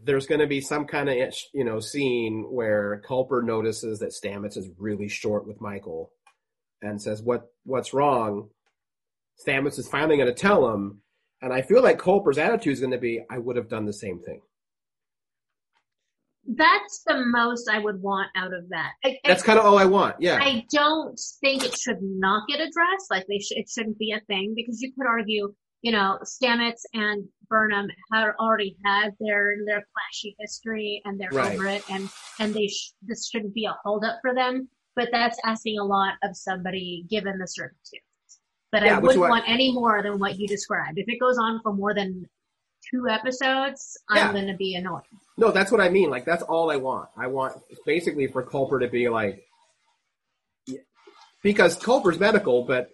there's going to be some kind of you know scene where Culber notices that Stamets is really short with Michael and says what what's wrong. Stamets is finally going to tell him, and I feel like Culber's attitude is going to be, "I would have done the same thing." that's the most I would want out of that. I, That's kind of all I want. Yeah, I don't think it should not get addressed. Like they sh- it shouldn't be a thing because you could argue, you know, Stamets and Burnham had already had their their clashy history and they're Right. over it, and and they sh- this shouldn't be a holdup for them. But that's asking a lot of somebody given the circumstances. But Yeah, I wouldn't what- want any more than what you described. If it goes on for more than two episodes, Yeah. I'm going to be annoyed. No, that's what I mean. Like that's all I want. I want basically for Culber to be like, because Culber's medical, but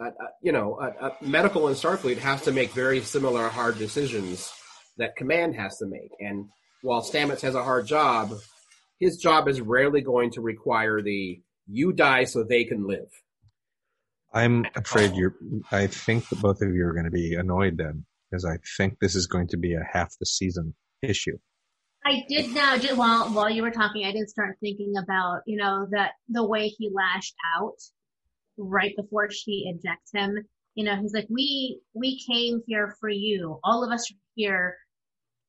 uh, uh, you know, uh, uh, medical in Starfleet has to make very similar hard decisions that Command has to make. And while Stamets has a hard job, his job is rarely going to require the "you die so they can live." I'm afraid you're. I think that both of you are going to be annoyed then, because I think this is going to be a half the season issue. I did now, just while while you were talking, I did start thinking about you know that the way he lashed out right before she ejects him. You know, he's like, "We we came here for you. All of us are here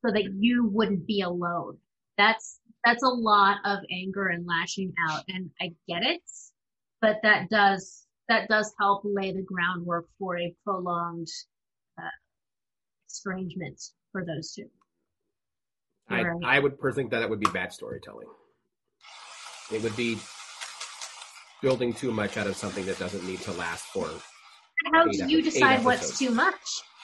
so that you wouldn't be alone." That's that's a lot of anger and lashing out, and I get it, but that does that does help lay the groundwork for a prolonged uh, estrangement for those two. I, Right. I would personally think that it would be bad storytelling. It would be building too much out of something that doesn't need to last for. How do you decide what's too much?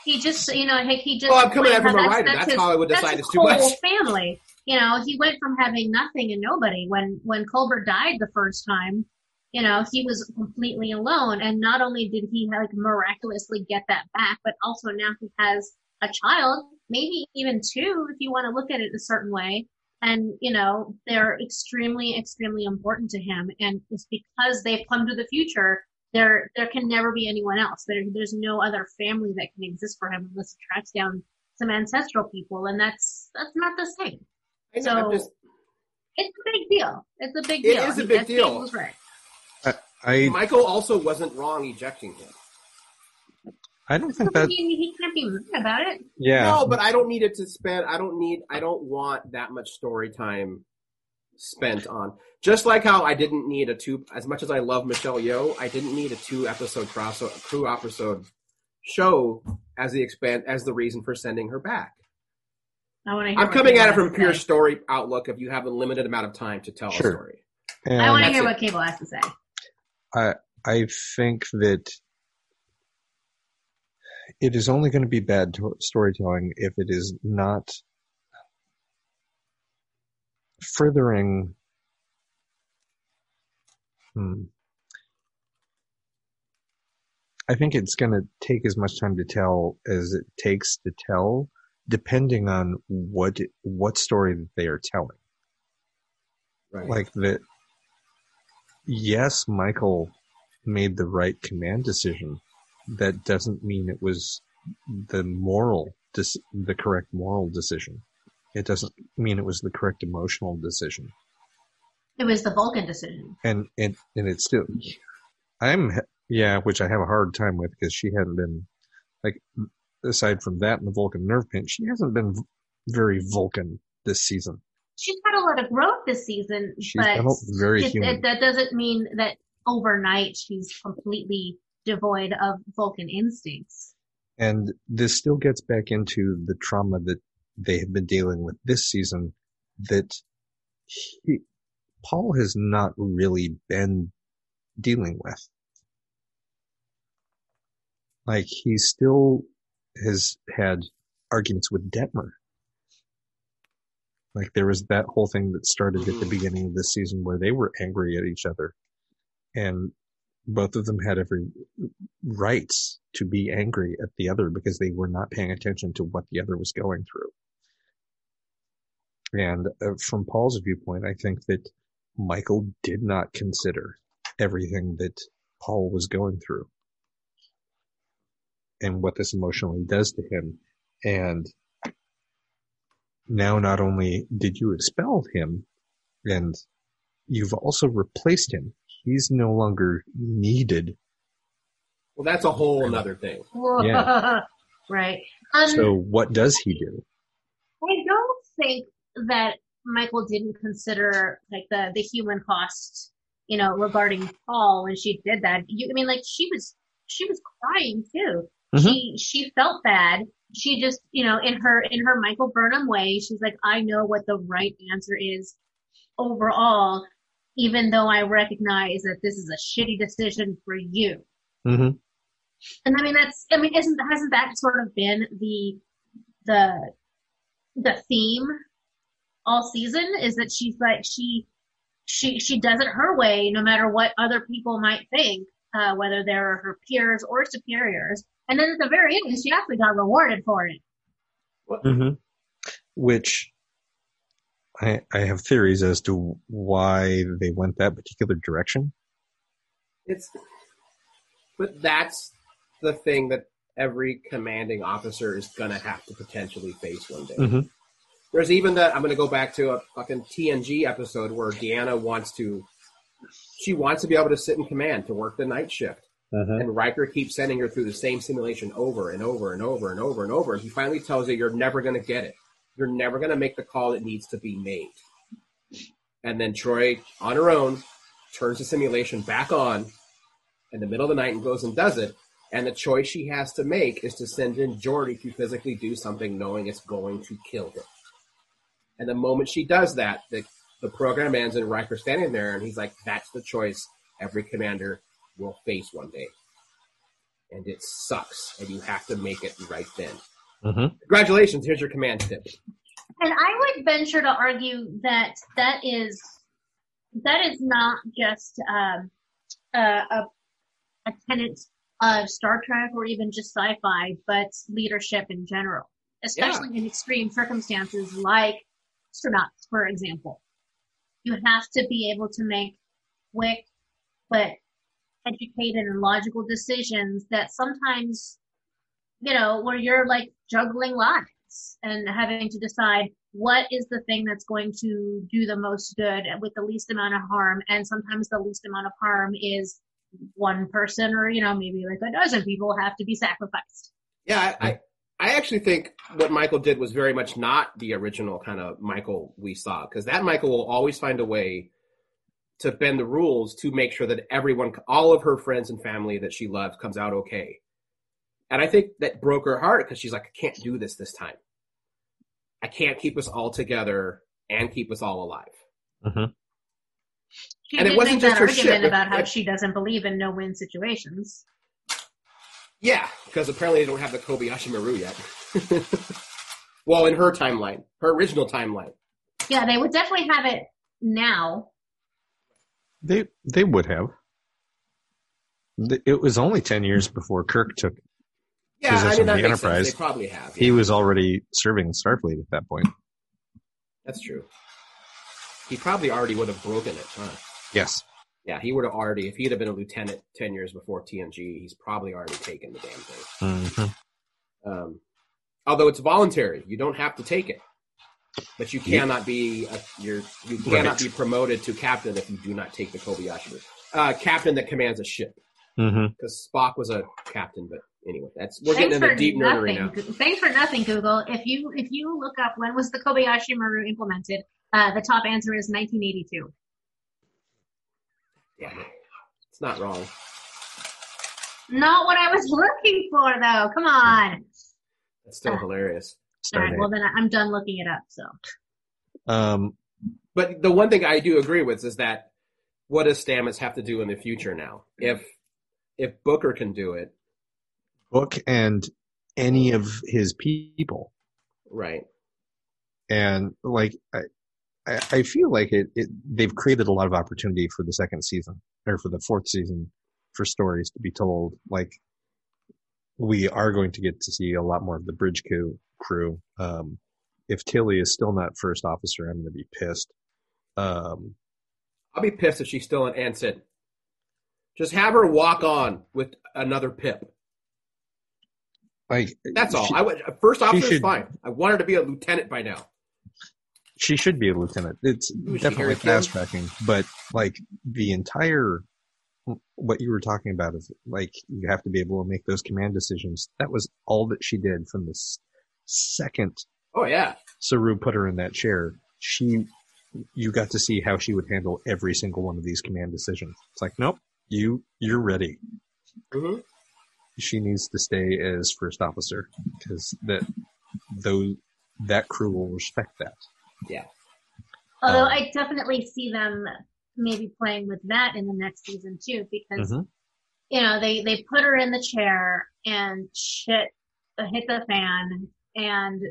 He just, you know, he, he just. Well, I'm coming it from a that's- writer. That's his- how I would decide it's too whole much. Family, you know, he went from having nothing and nobody. When when Culber died the first time, you know, he was completely alone. And not only did he like miraculously get that back, but also now he has a child, maybe even two, if you want to look at it a certain way. And you know, they're extremely, extremely important to him. And it's because they've come to the future there there can never be anyone else. There, there's no other family that can exist for him unless he tracks down some ancestral people, and that's that's not the same. I know, So- just- It's a big deal. It's a big It deal. is a big deal. Steve was right. I Michael also wasn't wrong ejecting him. I don't think that. he can't be mad about it. Yeah, No, but I don't need it to spend. I don't need. I don't want that much story time spent on. Just like how I didn't need a two. As much as I love Michelle Yeoh, I didn't need a two episode cross crew episode show as the expand as the reason for sending her back. I want to. I'm coming at it from pure say. story outlook. If you have a limited amount of time to tell Sure. a story, and I want to hear it. what Cable has to say. I I think that it is only going to be bad to- storytelling if it is not furthering. Hmm. I think it's going to take as much time to tell as it takes to tell, depending on what what story that they are telling. right? like that yes michael made the right command decision that doesn't mean it was the moral dis- the correct moral decision it doesn't mean it was the correct emotional decision It was the Vulcan decision. and and and it's still i'm yeah which i have a hard time with because she hadn't been like aside from that and the vulcan nerve pinch she hasn't been very vulcan this season She's had a lot of growth this season, She's but very it- human. it- that doesn't mean that overnight she's completely devoid of Vulcan instincts. And this still gets back into the trauma that they have been dealing with this season that he, Paul has not really been dealing with. Like he still has had arguments with Detmer. Like there was that whole thing that started at the mm-hmm. beginning of this season where they were angry at each other and both of them had every right to be angry at the other because they were not paying attention to what the other was going through. And uh, from Paul's viewpoint, I think that Michael did not consider everything that Paul was going through and what this emotionally does to him. And now not only did you expel him and you've also replaced him. He's no longer needed well, that's a whole other thing. Yeah. right. Um, So what does he do? I don't think that Michael didn't consider like the the human cost, you know, regarding Paul when she did that. You, I mean, like she was she was crying too. Mhm. She she felt bad. She just, you know, in her in her Michael Burnham way, she's like, I know what the right answer is overall, even though I recognize that this is a shitty decision for you. hmm And I mean, that's, I mean, isn't, hasn't that sort of been the, the, the theme all season is that she's like, she, she, she does it her way, no matter what other people might think, uh, whether they're her peers or superiors. And then at the very end, she actually got rewarded for it. hmm Which I I have theories as to why they went that particular direction. It's, but that's the thing that every commanding officer is gonna have to potentially face one day. Mhm. There's even that I'm gonna go back to a fucking TNG episode where Deanna wants to, she wants to be able to sit in command to work the night shift, and Riker keeps sending her through the same simulation over and over and over and over and over, and he finally tells her, "You're never gonna get it. You're never gonna make the call that needs to be made." And then Troi, on her own, turns the simulation back on in the middle of the night and goes and does it. And the choice she has to make is to send in Geordi to physically do something knowing it's going to kill him. And the moment she does that, the, the program ends and Riker's standing there and he's like, that's the choice every commander will face one day. And it sucks. And you have to make it right then. Mhm. Congratulations. Here's your command tip. And I would venture to argue that that is that is not just um, a, a a tenet of Star Trek or even just sci-fi, but leadership in general, especially in extreme circumstances like astronauts, for example. You have to be able to make quick but educated and logical decisions that sometimes, you know, where you're like juggling lives and having to decide what is the thing that's going to do the most good with the least amount of harm. And sometimes the least amount of harm is one person or, you know, maybe like a dozen people have to be sacrificed. Yeah, I, I, I actually think what Michael did was very much not the original kind of Michael we saw, because that Michael will always find a way to bend the rules to make sure that everyone, all of her friends and family that she loves, comes out okay. And I think that broke her heart because she's like, I can't do this this time. I can't keep us all together and keep us all alive. Mm-hmm. She And it did wasn't make just that her argument ship. about how It- she doesn't believe in no-win situations. Yeah, because apparently they don't have the Kobayashi Maru yet. well, in her timeline, her original timeline. Yeah, they would definitely have it now. They they would have. It was only ten years before Kirk took. Yeah, I mean that the makes sense. Enterprise. They probably have. He was already serving Starfleet at that point. That's true. He probably already would have broken it, huh? Yes. Yeah, he would have already. If he'd have been a lieutenant ten years before TNG, he's probably already taken the damn thing. hmm Um, although it's voluntary, you don't have to take it, but you cannot be a, you're you cannot Right. be promoted to captain if you do not take the Kobayashi. Uh, captain that commands a ship, hmm because Spock was a captain. But anyway, that's we're Thanks getting into for deep nerdery nothing. now. Thanks for nothing, Google. If you if you look up when was the Kobayashi Maru implemented, uh, the top answer is 1982. Yeah, it's not wrong. Not what I was looking for, though. Come on. It's still hilarious. All right, well then I- I'm done looking it up. So Um, But the one thing I do agree with is that what does Stamets have to do in the future now? If if Booker can do it, Book and any of his people, right? and like I, I feel like it, it they've created a lot of opportunity for the second season or for the fourth season for stories to be told. Like we are going to get to see a lot more of the bridge crew. crew. Um, if Tilly is still not first officer, I'm going to be pissed. Um, I'll be pissed if she's still an ensign. Just have her walk on with another pip. like That's all. She, I would first officer is fine. I want her to be a lieutenant by now. she should be a lieutenant. It's definitely fast tracking, but like the entire what you were talking about is like you have to be able to make those command decisions. That was all that she did from the second Oh yeah, Saru put her in that chair. She, you got to see how she would handle every single one of these command decisions. It's like, nope, you you're ready. hmm She needs to stay as first officer because that those that crew will respect that. Yeah. Although Um, I definitely see them maybe playing with that in the next season too, because Mhm. you know they they put her in the chair and shit hit the fan, and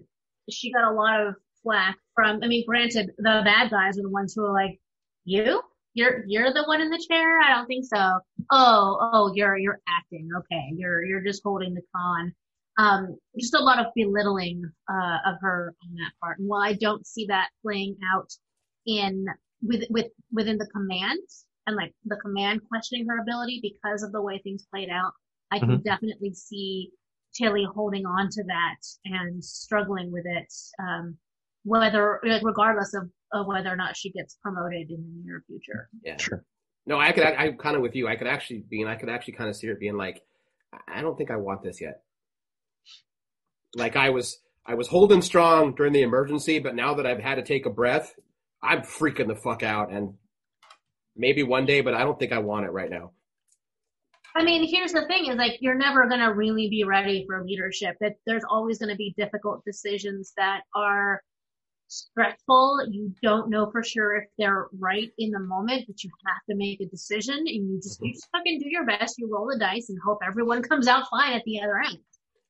she got a lot of flack from. I mean, granted, the bad guys are the ones who are like, "You, you're you're the one in the chair." I don't think so. Oh, oh, you're you're acting. Okay, you're you're just holding the con. Um, just a lot of belittling uh, of her on that part. And while I don't see that playing out in with with within the command and like the command questioning her ability because of the way things played out, I can definitely see Tilly holding on to that and struggling with it, um, whether like, regardless of, of whether or not she gets promoted in the near future. yeah. Sure. No, I could. I, I'm kind of with you. I could actually be, and I could actually kind of see her being like, I don't think I want this yet. Like I was, I was holding strong during the emergency, but now that I've had to take a breath, I'm freaking the fuck out. And maybe one day, but I don't think I want it right now. I mean, here's the thing: is like you're never gonna really be ready for leadership. That there's always gonna be difficult decisions that are stressful. You don't know for sure if they're right in the moment, but you have to make a decision, and you just you just fucking do your best. You roll the dice and hope everyone comes out fine at the other end.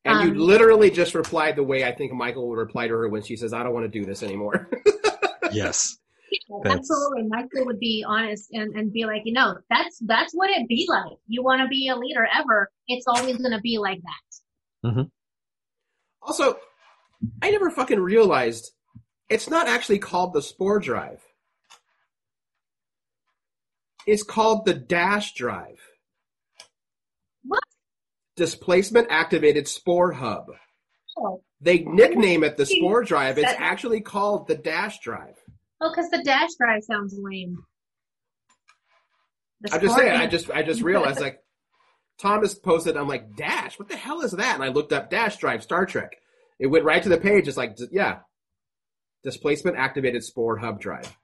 And Um, you literally just replied the way I think Michael would reply to her when she says, "I don't want to do this anymore." Yes. Yeah, Absolutely, Michael would be honest and, and be like, you know, that's that's what it be like. You want to be a leader ever, it's always gonna be like that. also, I never fucking realized it's not actually called the Spore Drive. It's called the Dash Drive. What? Displacement activated Spore Hub. Oh, They nickname it the Spore Drive. It's actually called the Dash Drive. oh, because the dash drive sounds lame. I'm just saying. I just I just realized like Thomas posted. I'm like Dash. What the hell is that? And I looked up Dash Drive Star Trek. It went right to the page. It's like yeah, displacement activated Spore Hub Drive.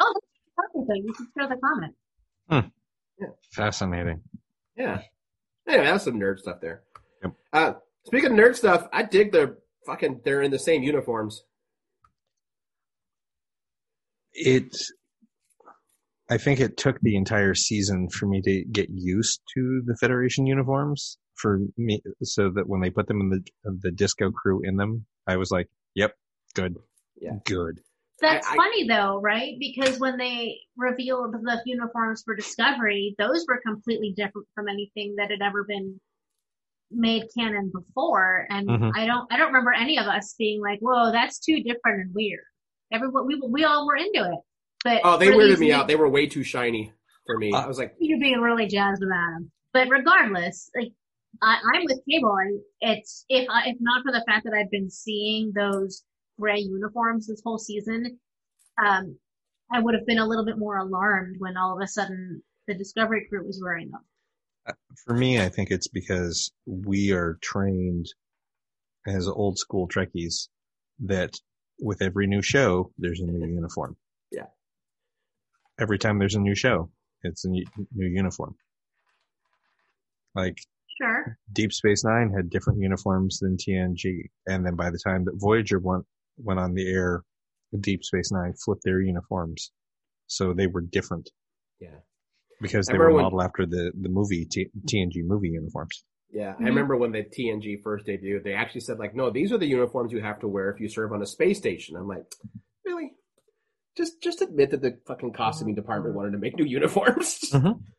Oh, that's perfect. Then you should share the comment. Hmm. Yeah. Fascinating. Yeah. Anyway, that's some nerd stuff there. Yep. Uh, speaking of nerd stuff, I dig their fucking. They're in the same uniforms. It, I think it took the entire season for me to get used to the Federation uniforms. For me, so that when they put them in the the disco crew in them, I was like, "Yep, good, Yeah. good." That's I- I- funny though, right? Because when they revealed the uniforms for Discovery, those were completely different from anything that had ever been made canon before. And Mhm. I don't, I don't remember any of us being like, "Whoa, that's too different and weird." Everyone, we we all were into it. But Oh, they weirded me new- out. They were way too shiny for me. Uh, I was like, you're being really jazzed about them. But regardless, like I, I'm with Cable. and It's if I, if not for the fact that I've been seeing those gray uniforms this whole season, um, I would have been a little bit more alarmed when all of a sudden the Discovery crew was wearing them. For me, I think it's because we are trained as old school Trekkies that with every new show, there's a new uniform. Yeah. Every time there's a new show, it's a new new uniform. Like Sure. Deep Space Nine had different uniforms than TNG, and then by the time that Voyager went went on the air, Deep Space Nine flipped their uniforms, so they were different yeah, because they were remember when- modeled after the the movie T- TNG movie uniforms. yeah. I Mhm. remember when the TNG first debuted, they actually said like, no, these are the uniforms you have to wear if you serve on a space station. I'm like, really? Just just admit that the fucking costuming department wanted to make new uniforms. Mhm.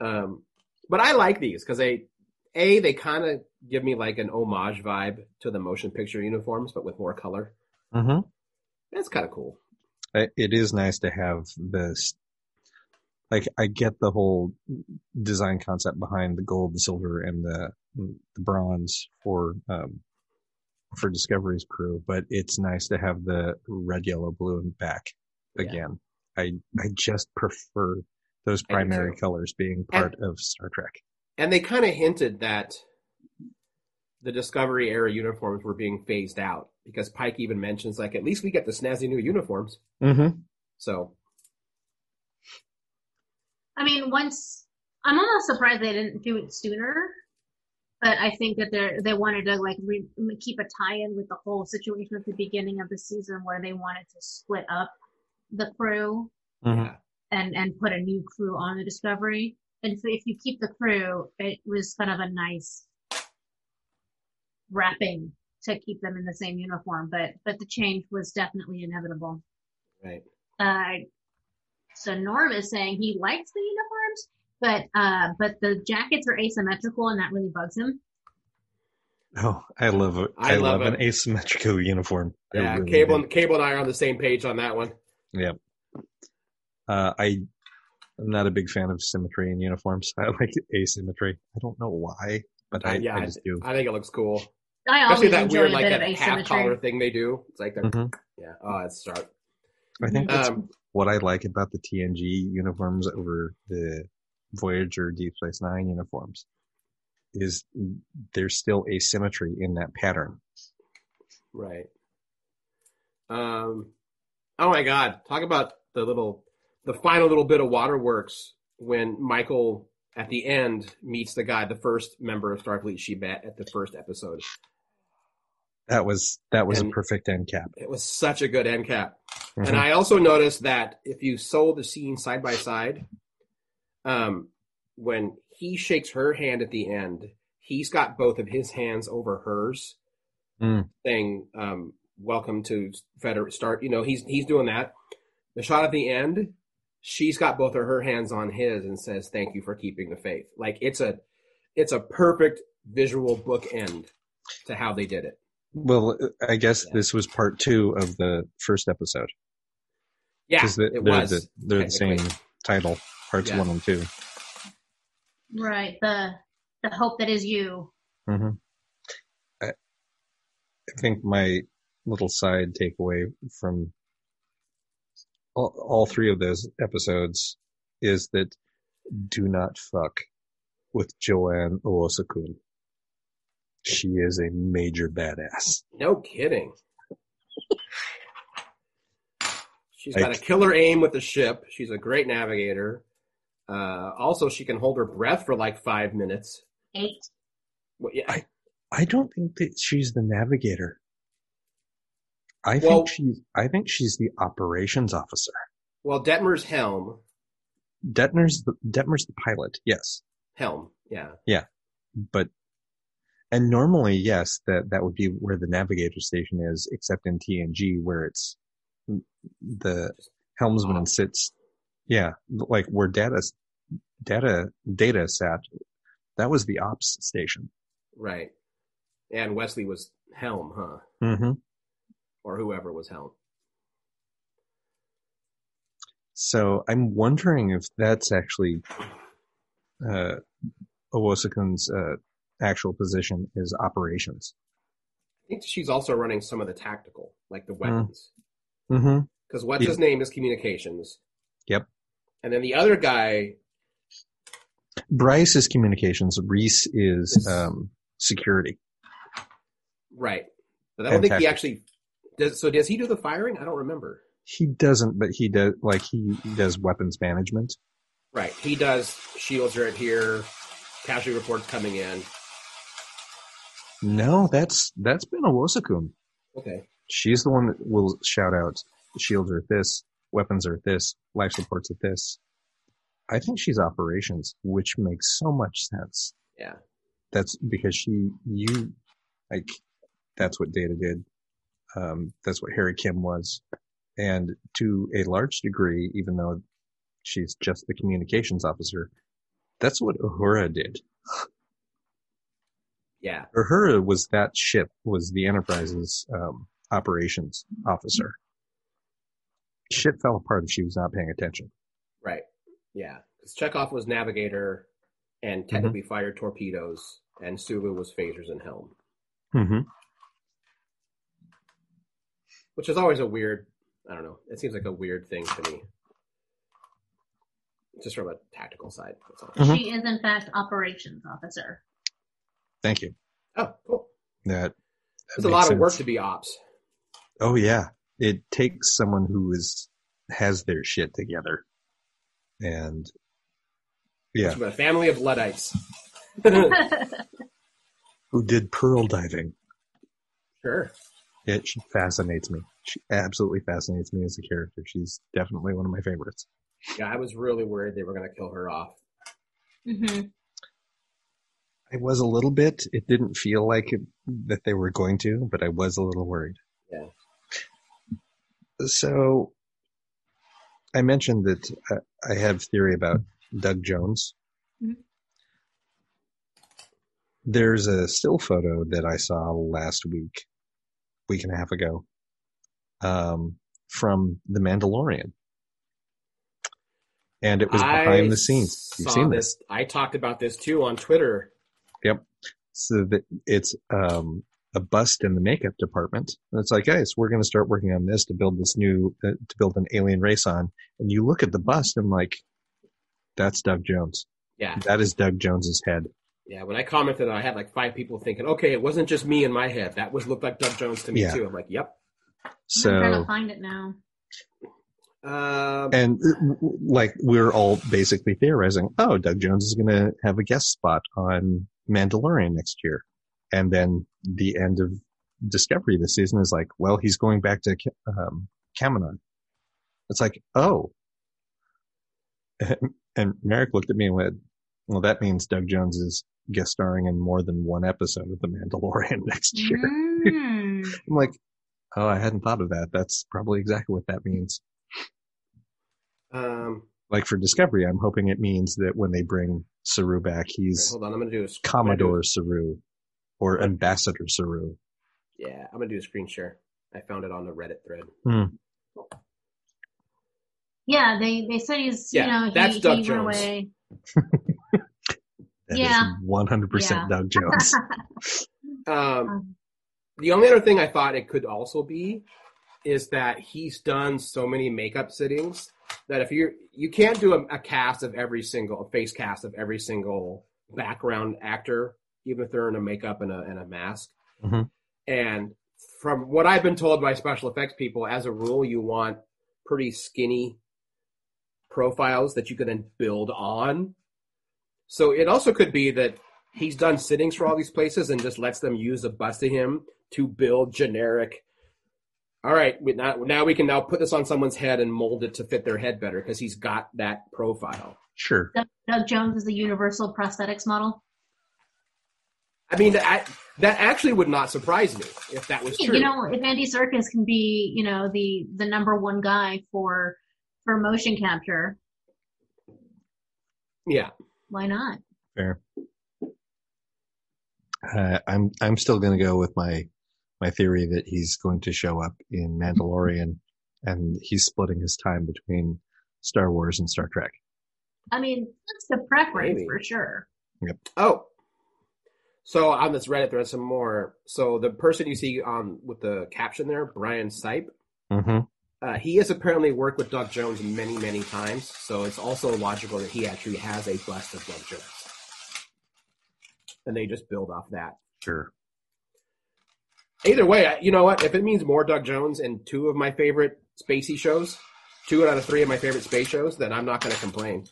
Um, but I like these because they, a, they kind of give me like an homage vibe to the motion picture uniforms, but with more color. Mm-hmm. That's kind of cool. it it is nice to have this. Like I get the whole design concept behind the gold, the silver, and the the bronze for um, for Discovery's crew, but it's nice to have the red, yellow, blue and back Yeah. again. I I just prefer those primary colors being part of Star Trek. And they kind of hinted that the Discovery era uniforms were being phased out because Pike even mentions like, at least we get the snazzy new uniforms. Mm-hmm. So I mean, once I'm almost surprised they didn't do it sooner. But I think that they they wanted to like re- keep a tie-in with the whole situation at the beginning of the season where they wanted to split up the crew Mm-hmm. and and put a new crew on the Discovery. And if, if you keep the crew, it was kind of a nice wrapping to keep them in the same uniform. But but the change was definitely inevitable. right. Uh, so Norm is saying he likes the uniforms, but uh, but the jackets are asymmetrical, and that really bugs him. Oh, I love it. I I, love love, an asymmetrical uniform. Yeah, really Cable do. and Cable and I are on the same page on that one. Yeah. Uh, I, I'm not a big fan of symmetry in uniforms. I like asymmetry. I don't know why, but I, Uh, yeah, I just do. I think it looks cool, I especially that enjoy weird a like bit that half collar thing they do. It's like that. Mhm. Yeah. Oh, it's sharp. I think that's Um, what I like about the TNG uniforms over the Voyager Deep Space Nine uniforms is there's still asymmetry in that pattern. Right. Um. Oh my God! Talk about the little, the final little bit of waterworks when Michael at the end meets the guy, the first member of Starfleet she met at the first episode. That was that was And- a perfect end cap. It was such a good end cap. Mhm. And I also noticed that if you sold the scene side by side, um, when he shakes her hand at the end, he's got both of his hands over hers, Mm. saying, um, "Welcome to Federate Start." You know, he's he's doing that. The shot at the end, she's got both of her hands on his and says, "Thank you for keeping the faith." Like it's a it's a perfect visual bookend to how they did it. Well, I guess Yeah. this was part two of the first episode Yeah, because the, it they're, was. the, they're the same title, parts Yeah. one and two. Right. The the hope that is you. hmm I, I think my little side takeaway from all, all three of those episodes is that do not fuck with Joann Owosekun. She is a major badass. No kidding. She's got a killer aim with the ship. She's a great navigator. Uh, also, she can hold her breath for like five minutes. Eight. Well, yeah, I- I don't think that she's the navigator. I Well- think she's I think she's the operations officer. well, Detmer's helm, Detmer's the Detmer's the pilot, yes. helm, yeah, Yeah, but and normally yes that that would be where the navigator station is except in tng where it's the helmsman off. sits yeah like where data data data sat that was the ops station right. And Wesley was helm, huh? mm-hmm. Or whoever was helm. so i'm wondering if that's actually uh uh actual position is operations I think she's also running some of the tactical, like the weapons. mm-hmm. Because what's Yeah. his name is communications. Yep. And then the other guy, bryce is communications reese is um security right? But I don't think he actually does. So does he do the firing? I don't remember. He doesn't, but he does like he does weapons management. Right. He does. Shields right here. Casualty reports coming in. No, that's that's been Owosekun. Okay. She's the one that will shout out shields are at this, weapons are at this, life supports at this. I think she's operations, which makes so much sense. Yeah. That's because she you like that's what Data did. Um, that's what Harry Kim was. And to a large degree, even though she's just the communications officer, that's what Uhura did. Yeah. Uhura was that ship, was the Enterprise's um, operations officer. Shit fell apart if she was not paying attention. Right. Yeah. Because Chekov was navigator and technically fired torpedoes, and Sulu was phasers and helm, Mm-hmm. Which is always a weird. I don't know. It seems like a weird thing to me. Just from a tactical side. That's all. Mhm. She is in fact operations officer. Thank you. Oh, cool. That, that It's a makes lot of work to be ops. Oh yeah, it takes someone who is has their shit together, and yeah, From a family of Luddites. who did pearl diving. Sure. It fascinates me. She absolutely fascinates me as a character. She's definitely one of my favorites. Yeah, I was really worried they were going to kill her off. hmm I was a little bit. It didn't feel like it, that they were going to, but I was a little worried. Yeah. So, I mentioned that uh, I have theory about Doug Jones. Mhm. There's a still photo that I saw last week, week and a half ago, um, from The Mandalorian, and it was behind I the scenes. You've seen this. I talked about this too on Twitter. Yep. So that it's um, a bust in the makeup department. And it's like, guys, we're going to start working on this to build this new, uh, to build an alien race on. And you look at the bust and like, that's Doug Jones. Yeah. That is Doug Jones's head. Yeah, when I commented, I had like five people thinking, "Okay, it wasn't just me in my head. That was looked like Doug Jones to me Yeah. too." I'm like, "Yep." So I'm trying to find it now. Um, And uh, w- w- like we're all basically theorizing, oh, Doug Jones is going to have a guest spot on Mandalorian next year, and then the end of Discovery this season is like, well, he's going back to Ka- um, Kaminar. It's like, oh, and Merrick looked at me and went, well, that means Doug Jones is guest starring in more than one episode of The Mandalorian next year. Mm. I'm like, oh, I hadn't thought of that. That's probably exactly what that means. um, Like for Discovery, I'm hoping it means that when they bring Saru back, wait, he's hold on, I'm gonna do a sc- I'm do Commodore Saru or Ambassador Saru. yeah, I'm gonna do a screen share. I found it on the Reddit thread. Yeah, they they said he's Yeah, you know that's he, Doug he Jones. away. That is Yeah. 100% Yeah. Doug Jones. Um, the only other thing I thought it could also be is that he's done so many makeup sittings that if you're you can't do a, a cast of every single a face cast of every single background actor, even if they're in a makeup and a and a mask. Mhm. And from what I've been told by special effects people, as a rule, you want pretty skinny profiles that you can then build on. So it also could be that he's done sittings for all these places and just lets them use a bust of him to build generic. All right, we, now, now we can now put this on someone's head and mold it to fit their head better because he's got that profile. Sure. Doug, Doug Jones is the universal prosthetics model. I mean, that, that actually would not surprise me if that was true. You know, if Andy Serkis can be, you know, the the number one guy for for motion capture, yeah. Why not? Fair. Uh, I'm I'm still going to go with my my theory that he's going to show up in Mandalorian, and he's splitting his time between Star Wars and Star Trek. I mean, that's the preference Maybe. for sure. Yep. Oh, so on this Reddit thread, some more. So the person you see on with the caption there, Brian Sipe, Mm-hmm. Uh, he has apparently worked with Doug Jones many, many times. So it's also logical that he actually has a bust of Doug Jones, and they just build off that. Sure. Either way, you know what? If it means more Doug Jones and two of my favorite spacey shows, two out of three of my favorite space shows, then I'm not going to complain.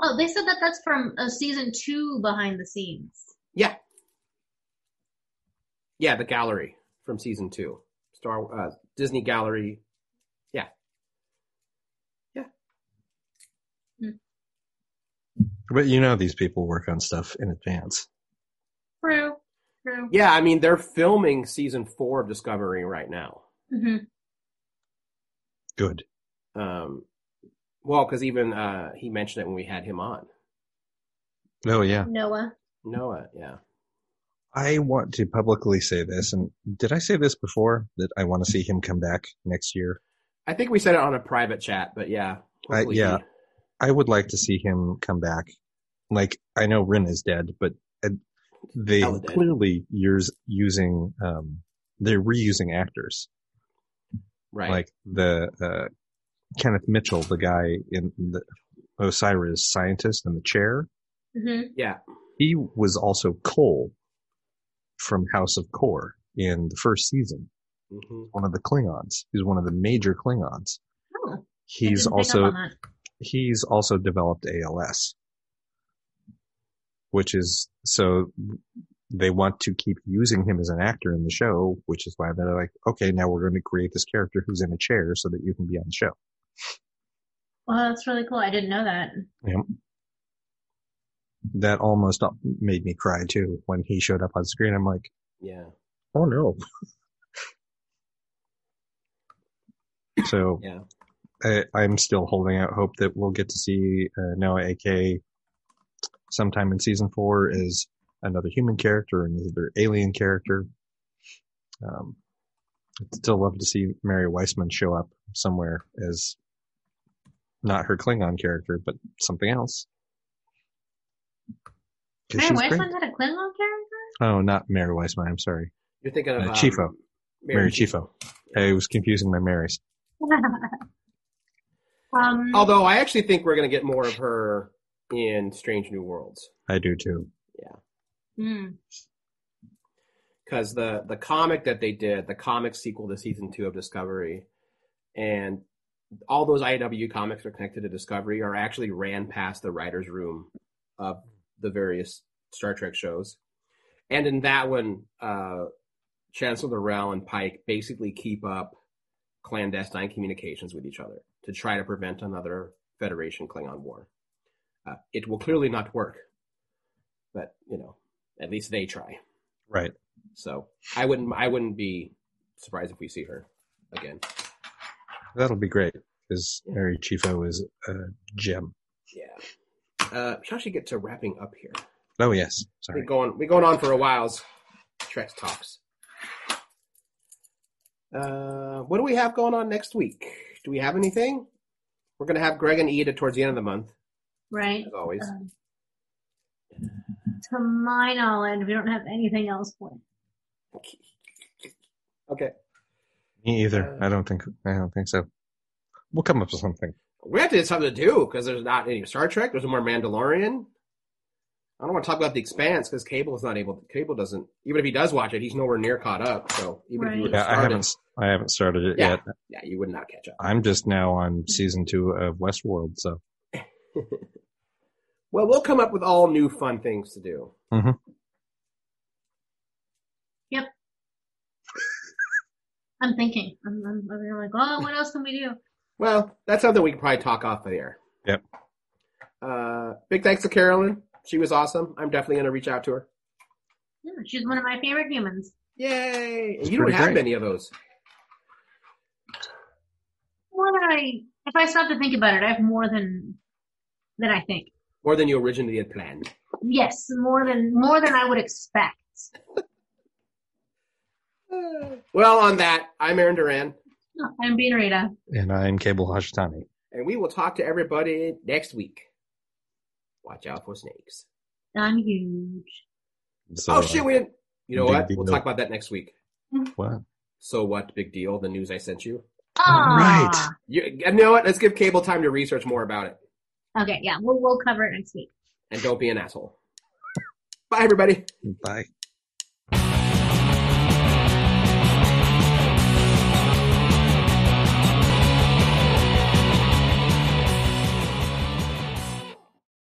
Oh, they said that that's from a season two behind the scenes. Yeah, yeah, the gallery from season two, Star uh, Disney Gallery. Yeah, Yeah. But you know these people work on stuff in advance. True. True. yeah. I mean, they're filming season four of Discovery right now. hmm Good. Um, well, because even uh, he mentioned it when we had him on. Oh yeah. Noah. Noah, yeah. I want to publicly say this, and did I say this before that I want to see him come back next year? I think we said it on a private chat, but yeah. I- yeah. he- I would like to see him come back. Like I know Ryn is dead, but uh, they Hella dead. clearly use using um they're reusing actors. right. Like the uh, Kenneth Mitchell, the guy in the Osyraa's scientist in the chair. hmm yeah. He was also Kol from House of Kor in the first season. hmm One of the Klingons. He's one of the major Klingons. Oh, He's didn't pick up also he's also developed ALS, which is so they want to keep using him as an actor in the show, which is why they're like, okay, now we're going to create this character who's in a chair so that you can be on the show. Well, that's really cool. I didn't know that. Yep. That almost made me cry too when he showed up on screen. I'm like, Yeah. oh no. so Yeah. I, I'm still holding out hope that we'll get to see uh, Noah AK sometime in season four is another human character, another alien character. Um, I'd still love to see Mary Wiseman show up somewhere as not her Klingon character, but something else. 'Cause Mary she's great. Wiseman had a Klingon character? Oh, not Mary Wiseman. I'm sorry. You're thinking of Uh, um, Chieffo. Mary Chieffo. Chieffo. I was confusing my Marys. um, Although I actually think we're going to get more of her in Strange New Worlds I do too. Yeah. Hmm. because the the comic that they did, the comic sequel to season two of Discovery, and all those IW comics that are connected to Discovery are actually ran past the writers' room of the various Star Trek shows. And in that one, uh, Chancellor Durrell and Pike basically keep up clandestine communications with each other to try to prevent another Federation Klingon war. Uh, it will clearly not work, but you know, at least they try. Right. So I wouldn't, I wouldn't be surprised if we see her again. That'll be great because Mary Chieffo is a gem. Yeah. Uh, shall she get to wrapping up here? Oh yes. We Sorry. going, we going on for a while's Trek talks. Uh, what do we have going on next week? Do we have anything? We're going to have Greg and Ida towards the end of the month, Right. as always. Um, to my knowledge, we don't have anything else planned. Okay. Me either. I don't think. I don't think so. We'll come up with something. We have to have something to do because there's not any Star Trek. There's no more Mandalorian. I don't want to talk about the Expanse because Cable is not able. Cable doesn't. Even if he does watch it, he's nowhere near caught up. So even if you Right. were to Yeah, I haven't. I haven't started it it, yeah, yet. yeah, you would not catch up. I'm just now on season two of Westworld. So Well, we'll come up with all new fun things to do. Mm-hmm. Yep. I'm thinking. I'm, I'm, I'm like, oh, what else can we do? Well, that's something we can probably talk off the air. Yep. Uh, big thanks to Carolyn. She was awesome. I'm definitely going to reach out to her. Yeah, she's one of my favorite humans. Yay! It's you don't have great. many of those. More than I, if I stop to think about it, I have more than than I think. More than you originally had planned. Yes, more than more than I would expect. Well, on that, I'm Aaron Duran, I'm being Rita. and I'm Cable Hashitani. and we will talk to everybody next week. Watch out for snakes. I'm huge. So, oh shit, we didn't. You know Big what? deal. We'll talk about that next week. What? So what? Big deal. The news I sent you. Ah. right. You, you know what? Let's give Cable time to research more about it, Okay, yeah, we'll we'll cover it next week. and don't be an asshole. Bye, everybody. Bye.